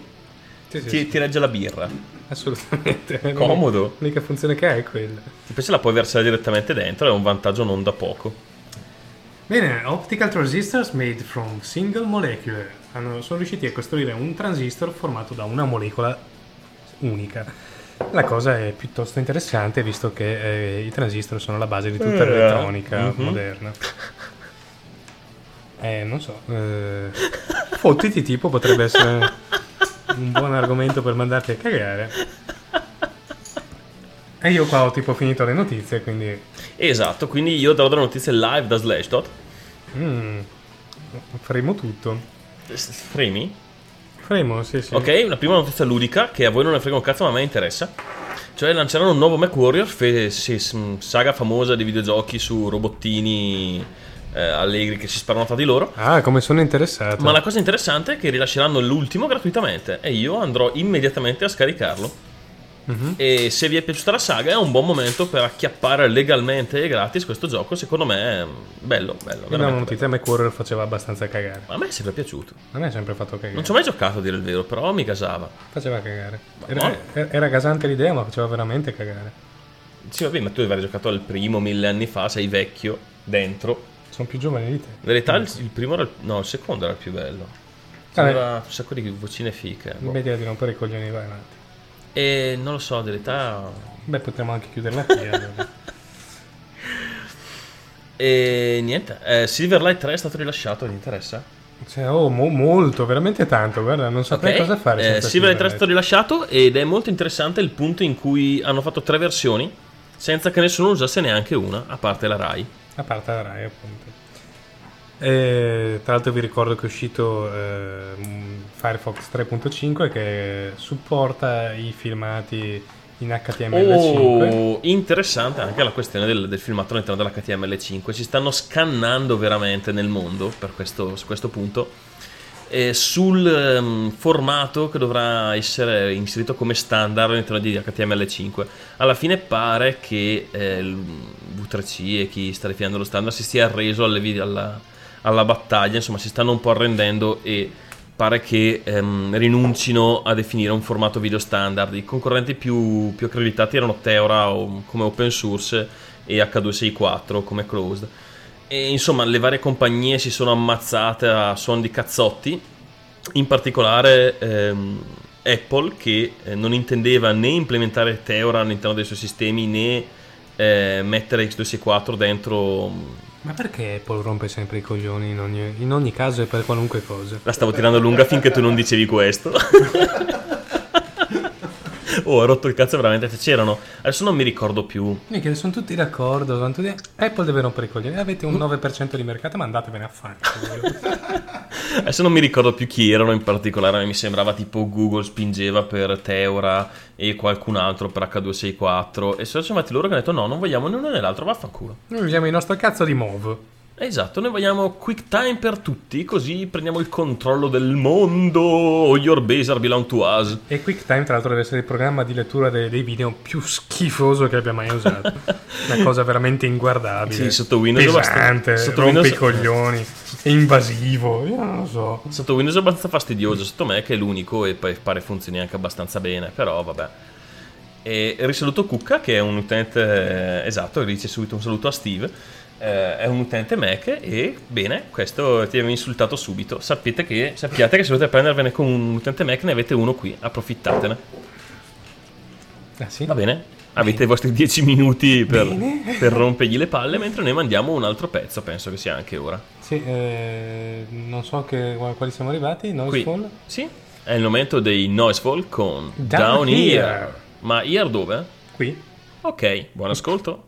Sì, sì, Ti, sì. ti regge la birra. Assolutamente. Comodo. L'unica funzione che ha è quella. Invece la puoi versare direttamente dentro, è un vantaggio non da poco. Bene, optical transistors made from single molecule. Hanno- sono riusciti a costruire un transistor formato da una molecola unica. La cosa è piuttosto interessante visto che eh, i transistor sono la base di tutta Eh, l'elettronica mhm. moderna. Eh, non so. Eh, fottiti tipo potrebbe essere un buon argomento per mandarti a cagare. E io qua ho tipo finito le notizie, quindi... Esatto, quindi io darò delle notizie live da Slashdot. mm, faremo tutto. Fremi? Faremo, sì, sì. Ok, una prima notizia ludica che a voi non ne frega un cazzo ma a me interessa. Cioè lanceranno un nuovo MacWarrior, fe- saga famosa di videogiochi su robottini eh, allegri che si sparano tra di loro. Ah, come sono interessato. Ma la cosa interessante è che rilasceranno l'ultimo gratuitamente e io andrò immediatamente a scaricarlo. Mhm. E se vi è piaciuta la saga è un buon momento per acchiappare legalmente e gratis questo gioco. Secondo me è bello, bello. Io una veramente notizia McWarrior faceva abbastanza cagare. bello. A me è sempre piaciuto. A me ha sempre fatto cagare. Non ci ho mai giocato a dire il vero, però mi casava. Faceva cagare. Era, no. era- gasante l'idea, ma faceva veramente cagare. Sì, vabbè, ma tu avevi giocato al primo mille anni fa, sei vecchio, dentro. Sono più giovane di te. In verità il, il primo era il, no, il secondo era il più bello. Vabbè. Aveva un sacco di vocine fiche. boh. Smettila di rompere i coglioni, vai avanti. E non lo so, in verità Beh, potremmo anche chiuderla qui. allora. E niente, eh, Silverlight 3 è stato rilasciato, ti interessa? Cioè, oh, mo- molto, veramente tanto. Guarda, non saprei Ok, cosa fare. eh, Silverlight 3 è stato rilasciato ed è molto interessante il punto in cui hanno fatto tre versioni senza che nessuno usasse neanche una, a parte la Rai. A parte la Rai, appunto. E, tra l'altro vi ricordo che è uscito eh, Firefox 3.5 che supporta i filmati in HTML5. Oh, interessante anche la questione del, del filmato all'interno dell'HTML5. Si stanno scannando veramente nel mondo per questo, su questo punto. Eh, sul ehm, formato che dovrà essere inserito come standard all'interno di HTML5. Alla fine pare che eh, il V3C e chi sta definendo lo standard si sia arreso alle, alla- alla battaglia, insomma si stanno un po' arrendendo e pare che ehm, rinuncino a definire un formato video standard. I concorrenti più, più accreditati erano Teora come open source e H264 come closed. E insomma le varie compagnie si sono ammazzate a suon di cazzotti, in particolare ehm, Apple che eh, non intendeva né implementare Teora all'interno dei suoi sistemi né eh, mettere X264 dentro Ma perché Apple rompe sempre i coglioni in ogni, in ogni caso e per qualunque cosa? La stavo tirando lunga finché tu non dicevi questo. oh, ho rotto il cazzo veramente. C'erano. Adesso non mi ricordo più. Mica, sono tutti d'accordo. sono tutti- Apple deve rompere i coglioni. Avete un 9% di mercato, ma andatevene a fare. Adesso non mi ricordo più chi erano in particolare. Mi sembrava tipo Google spingeva per Teora e qualcun altro per H264. E sono stati loro che hanno detto: no, non vogliamo né uno né l'altro, vaffanculo. Noi usiamo il nostro cazzo di Move. Esatto, noi vogliamo QuickTime per tutti, così prendiamo il controllo del mondo. Your base are belong to us. E QuickTime, tra l'altro, deve essere il programma di lettura dei, dei video più schifoso che abbia mai usato. Una cosa veramente inguardabile. Sì, sotto Windows è pesante, abbastanza- sotto rompe Windows- i coglioni, è invasivo. Io non lo so. Sotto Windows è abbastanza fastidioso, sotto me che è l'unico e poi pare funzioni anche abbastanza bene, però vabbè. E risaluto Cucca che è un utente, eh, esatto, dice subito un saluto a Steve, eh, è un utente Mac e bene, questo ti avevo insultato subito. Sapete che, sappiate che se volete prendervene con un utente Mac ne avete uno qui, approfittatene. Ah, sì? Va bene? Avete i vostri 10 minuti per, per rompergli le palle mentre noi mandiamo un altro pezzo, penso che sia anche ora. Sì, eh, non so che, quali siamo arrivati. Noisefall? sì, è il momento dei Noisefall con Down Down, Here. Here. Ma Here dove? Qui? Ok, buon ascolto.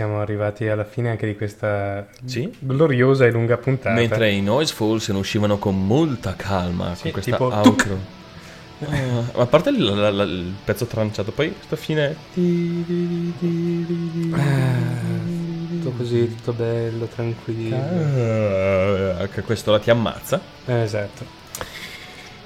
Siamo arrivati alla fine anche di questa Sì. gloriosa e lunga puntata. Mentre i Noise Fall se ne uscivano con molta calma Sì, con questa tipo outro. Ah, ma a parte il, la- la- il pezzo tranciato, poi questa fine. Tutto così, tutto bello, tranquillo. Ah, che questo la ti ammazza. Eh, esatto.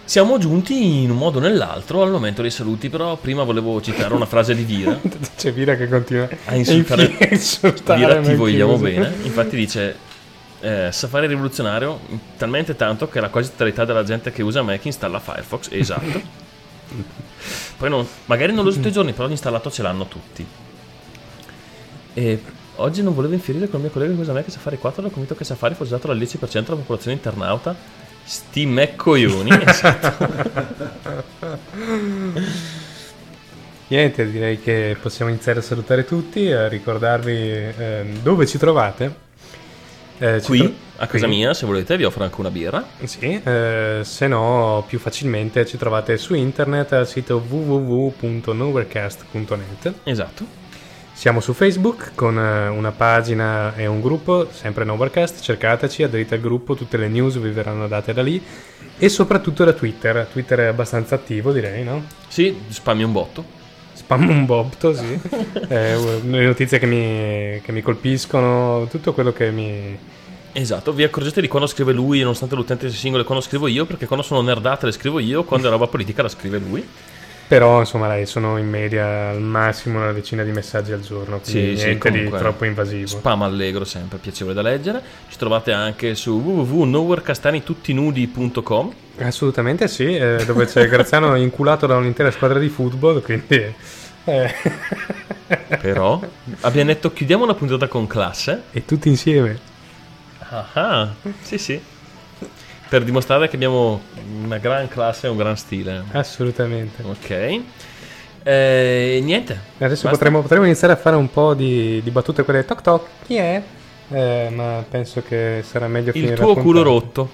Siamo giunti in un modo o nell'altro al momento dei saluti, però prima volevo citare una frase di Vira. C'è Vira che continua A insultare- a insultare Vira ti vogliamo bene. Infatti dice eh, Safari è rivoluzionario talmente tanto che la quasi totalità della gente che usa Mac installa Firefox. Esatto. Poi non- magari non lo uso tutti i giorni, però l'installato ce l'hanno tutti. E oggi non volevo infierire con il mio collega che usa Mac Safari 4, ero convinto che Safari fosse usato dal 10% della popolazione internauta. Sti Mac coglioni. esatto. Niente, direi che possiamo iniziare a salutare tutti, a ricordarvi ehm, dove ci trovate. Eh, ci Qui, tro- a casa qui. mia, se volete, vi offro anche una birra. Sì, eh, se no più facilmente ci trovate su internet al sito www.nowherecast.net. Esatto. Siamo su Facebook con eh, una pagina e un gruppo, sempre Nowherecast, cercateci, aderite al gruppo, tutte le news vi verranno date da lì e soprattutto da Twitter. Twitter è abbastanza attivo direi, no? Sì, spammi un botto. Spam un bobto, sì. Eh, le notizie che mi, che mi colpiscono, tutto quello che mi... Esatto, vi accorgete di quando scrive lui, nonostante l'utente sia singolo, e quando scrivo io, perché quando sono nerdate le scrivo io, quando è roba politica la scrive lui. Però insomma dai, sono in media al massimo una decina di messaggi al giorno, quindi Sì, sì, niente di comunque. troppo invasivo. Spam allegro, sempre piacevole da leggere. Ci trovate anche su www.nowherecastanituttinudi.com Assolutamente sì, eh, dove c'è Graziano inculato da un'intera squadra di football, quindi... eh, Però abbiamo detto chiudiamo una puntata con classe. e tutti insieme. Ah, ah, sì sì. Per dimostrare che abbiamo una gran classe e un gran stile. Assolutamente. Ok. Eh, niente. Adesso potremmo, potremmo iniziare a fare un po' di, di battute quelle toc toc. Chi è? Eh, ma penso che sarà meglio finire Il tuo culo rotto.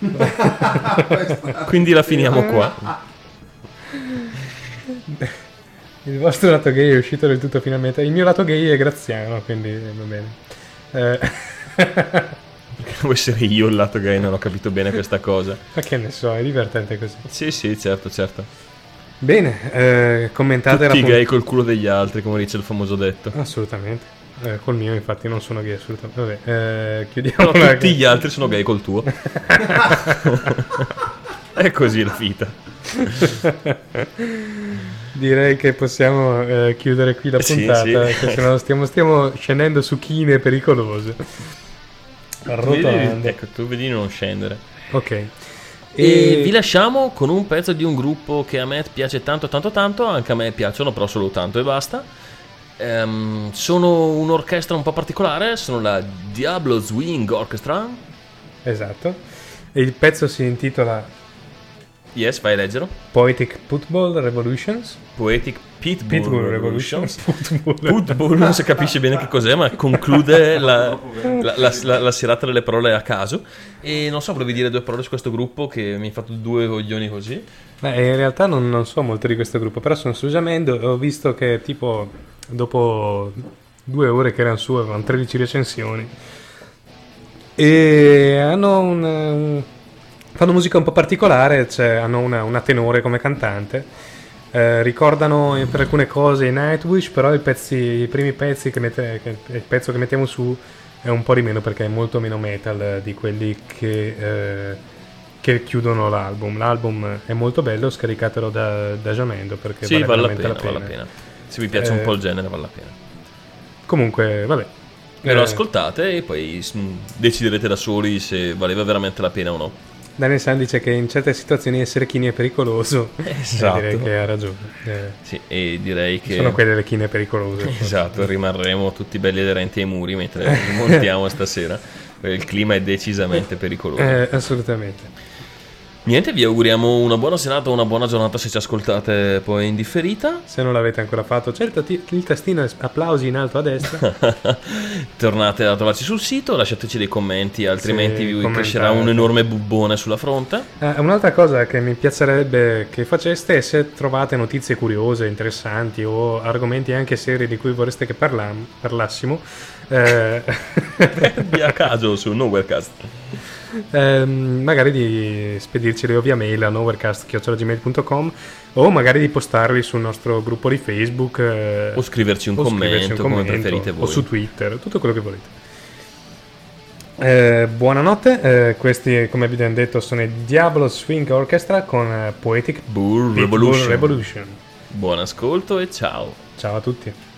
Quindi la finiamo qua. Il vostro lato gay è uscito del tutto finalmente. Il mio lato gay è Graziano, quindi va bene. Eh, Devo essere io il lato gay, non ho capito bene questa cosa. ma che ne so, è divertente così. Sì, sì, certo, certo. Bene, eh, commentate Tutti la gay col culo degli altri, come dice il famoso detto. Assolutamente. Eh, col mio, infatti, non sono gay assolutamente. Vabbè, eh, No, chiudiamo la- tutti gli altri sono gay col tuo. È così la vita. Direi che possiamo eh, chiudere qui la Sì, puntata, sì. perché sennò stiamo, stiamo scendendo su chine pericolose. Vedi, Rotolando. ecco, tu vedi di non scendere. Ok. E E vi lasciamo con un pezzo di un gruppo che a me piace tanto, tanto, tanto. Anche a me piacciono, però solo tanto e basta. Ehm, sono un'orchestra un po' particolare. Sono la Diablo Swing Orchestra. Esatto. E il pezzo si intitola Yes, vai a leggerlo. Poetic Football Revolutions. Poetic Pitbull, Pitbull Revolutions. Revolutions. Football. Football non si capisce bene che cos'è, ma conclude la, la- la- la- la serata delle parole a caso. E non so, volevi dire due parole su questo gruppo che mi ha fatto due coglioni così. Beh, in realtà non, non so molto di questo gruppo, però sono su Jamendo e ho visto che tipo dopo due ore che erano su avevano 13 recensioni e hanno un, un- fanno musica un po' particolare, cioè hanno una, una tenore come cantante. Eh, ricordano eh, per alcune cose i Nightwish, però i, pezzi, i primi pezzi che, mette, che il pezzo che mettiamo su è un po' di meno perché è molto meno metal eh, di quelli che, eh, che chiudono l'album. L'album è molto bello, scaricatelo da, da Jamendo perché sì, vale la veramente pena, vale la pena. Se vi piace un Eh, po' il genere, vale la pena. Comunque, vabbè. Ve lo Eh, ascoltate e poi mm, deciderete da soli se valeva veramente la pena o no. Daniel San dice che in certe situazioni essere chini è pericoloso. Esatto. E direi che ha ragione. Eh, Sì, e direi che... Sono quelle le chine pericolose. Esatto, rimarremo tutti belli aderenti ai muri mentre montiamo stasera. Il clima è decisamente pericoloso. Eh, assolutamente. Niente, vi auguriamo una buona serata o una buona giornata se ci ascoltate poi in differita. Se non l'avete ancora fatto, c'è il, tastino applausi in alto a destra. Tornate a trovarci sul sito, lasciateci dei commenti, altrimenti Sì, vi crescerà un enorme bubbone sulla fronte. Eh, un'altra cosa che mi piacerebbe che faceste è se trovate notizie curiose, interessanti o argomenti anche seri di cui vorreste che parlam- parlassimo. eh, Via a caso su Nowherecast. Ehm, magari di spedirceli via mail a nowherecast.gmail.com o magari di postarli sul nostro gruppo di Facebook eh, O scriverci un o scriverci commento, come preferite voi. o su Twitter, tutto quello che volete. Eh, buonanotte, eh, questi come abbiamo detto sono i Diablo Swing Orchestra con eh, Poetic Bull Revolution. Revolution. Buon ascolto e ciao. Ciao a tutti.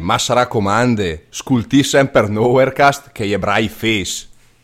Ma sarà comande. Sculti sempre Nowherecast che gli ebrai face.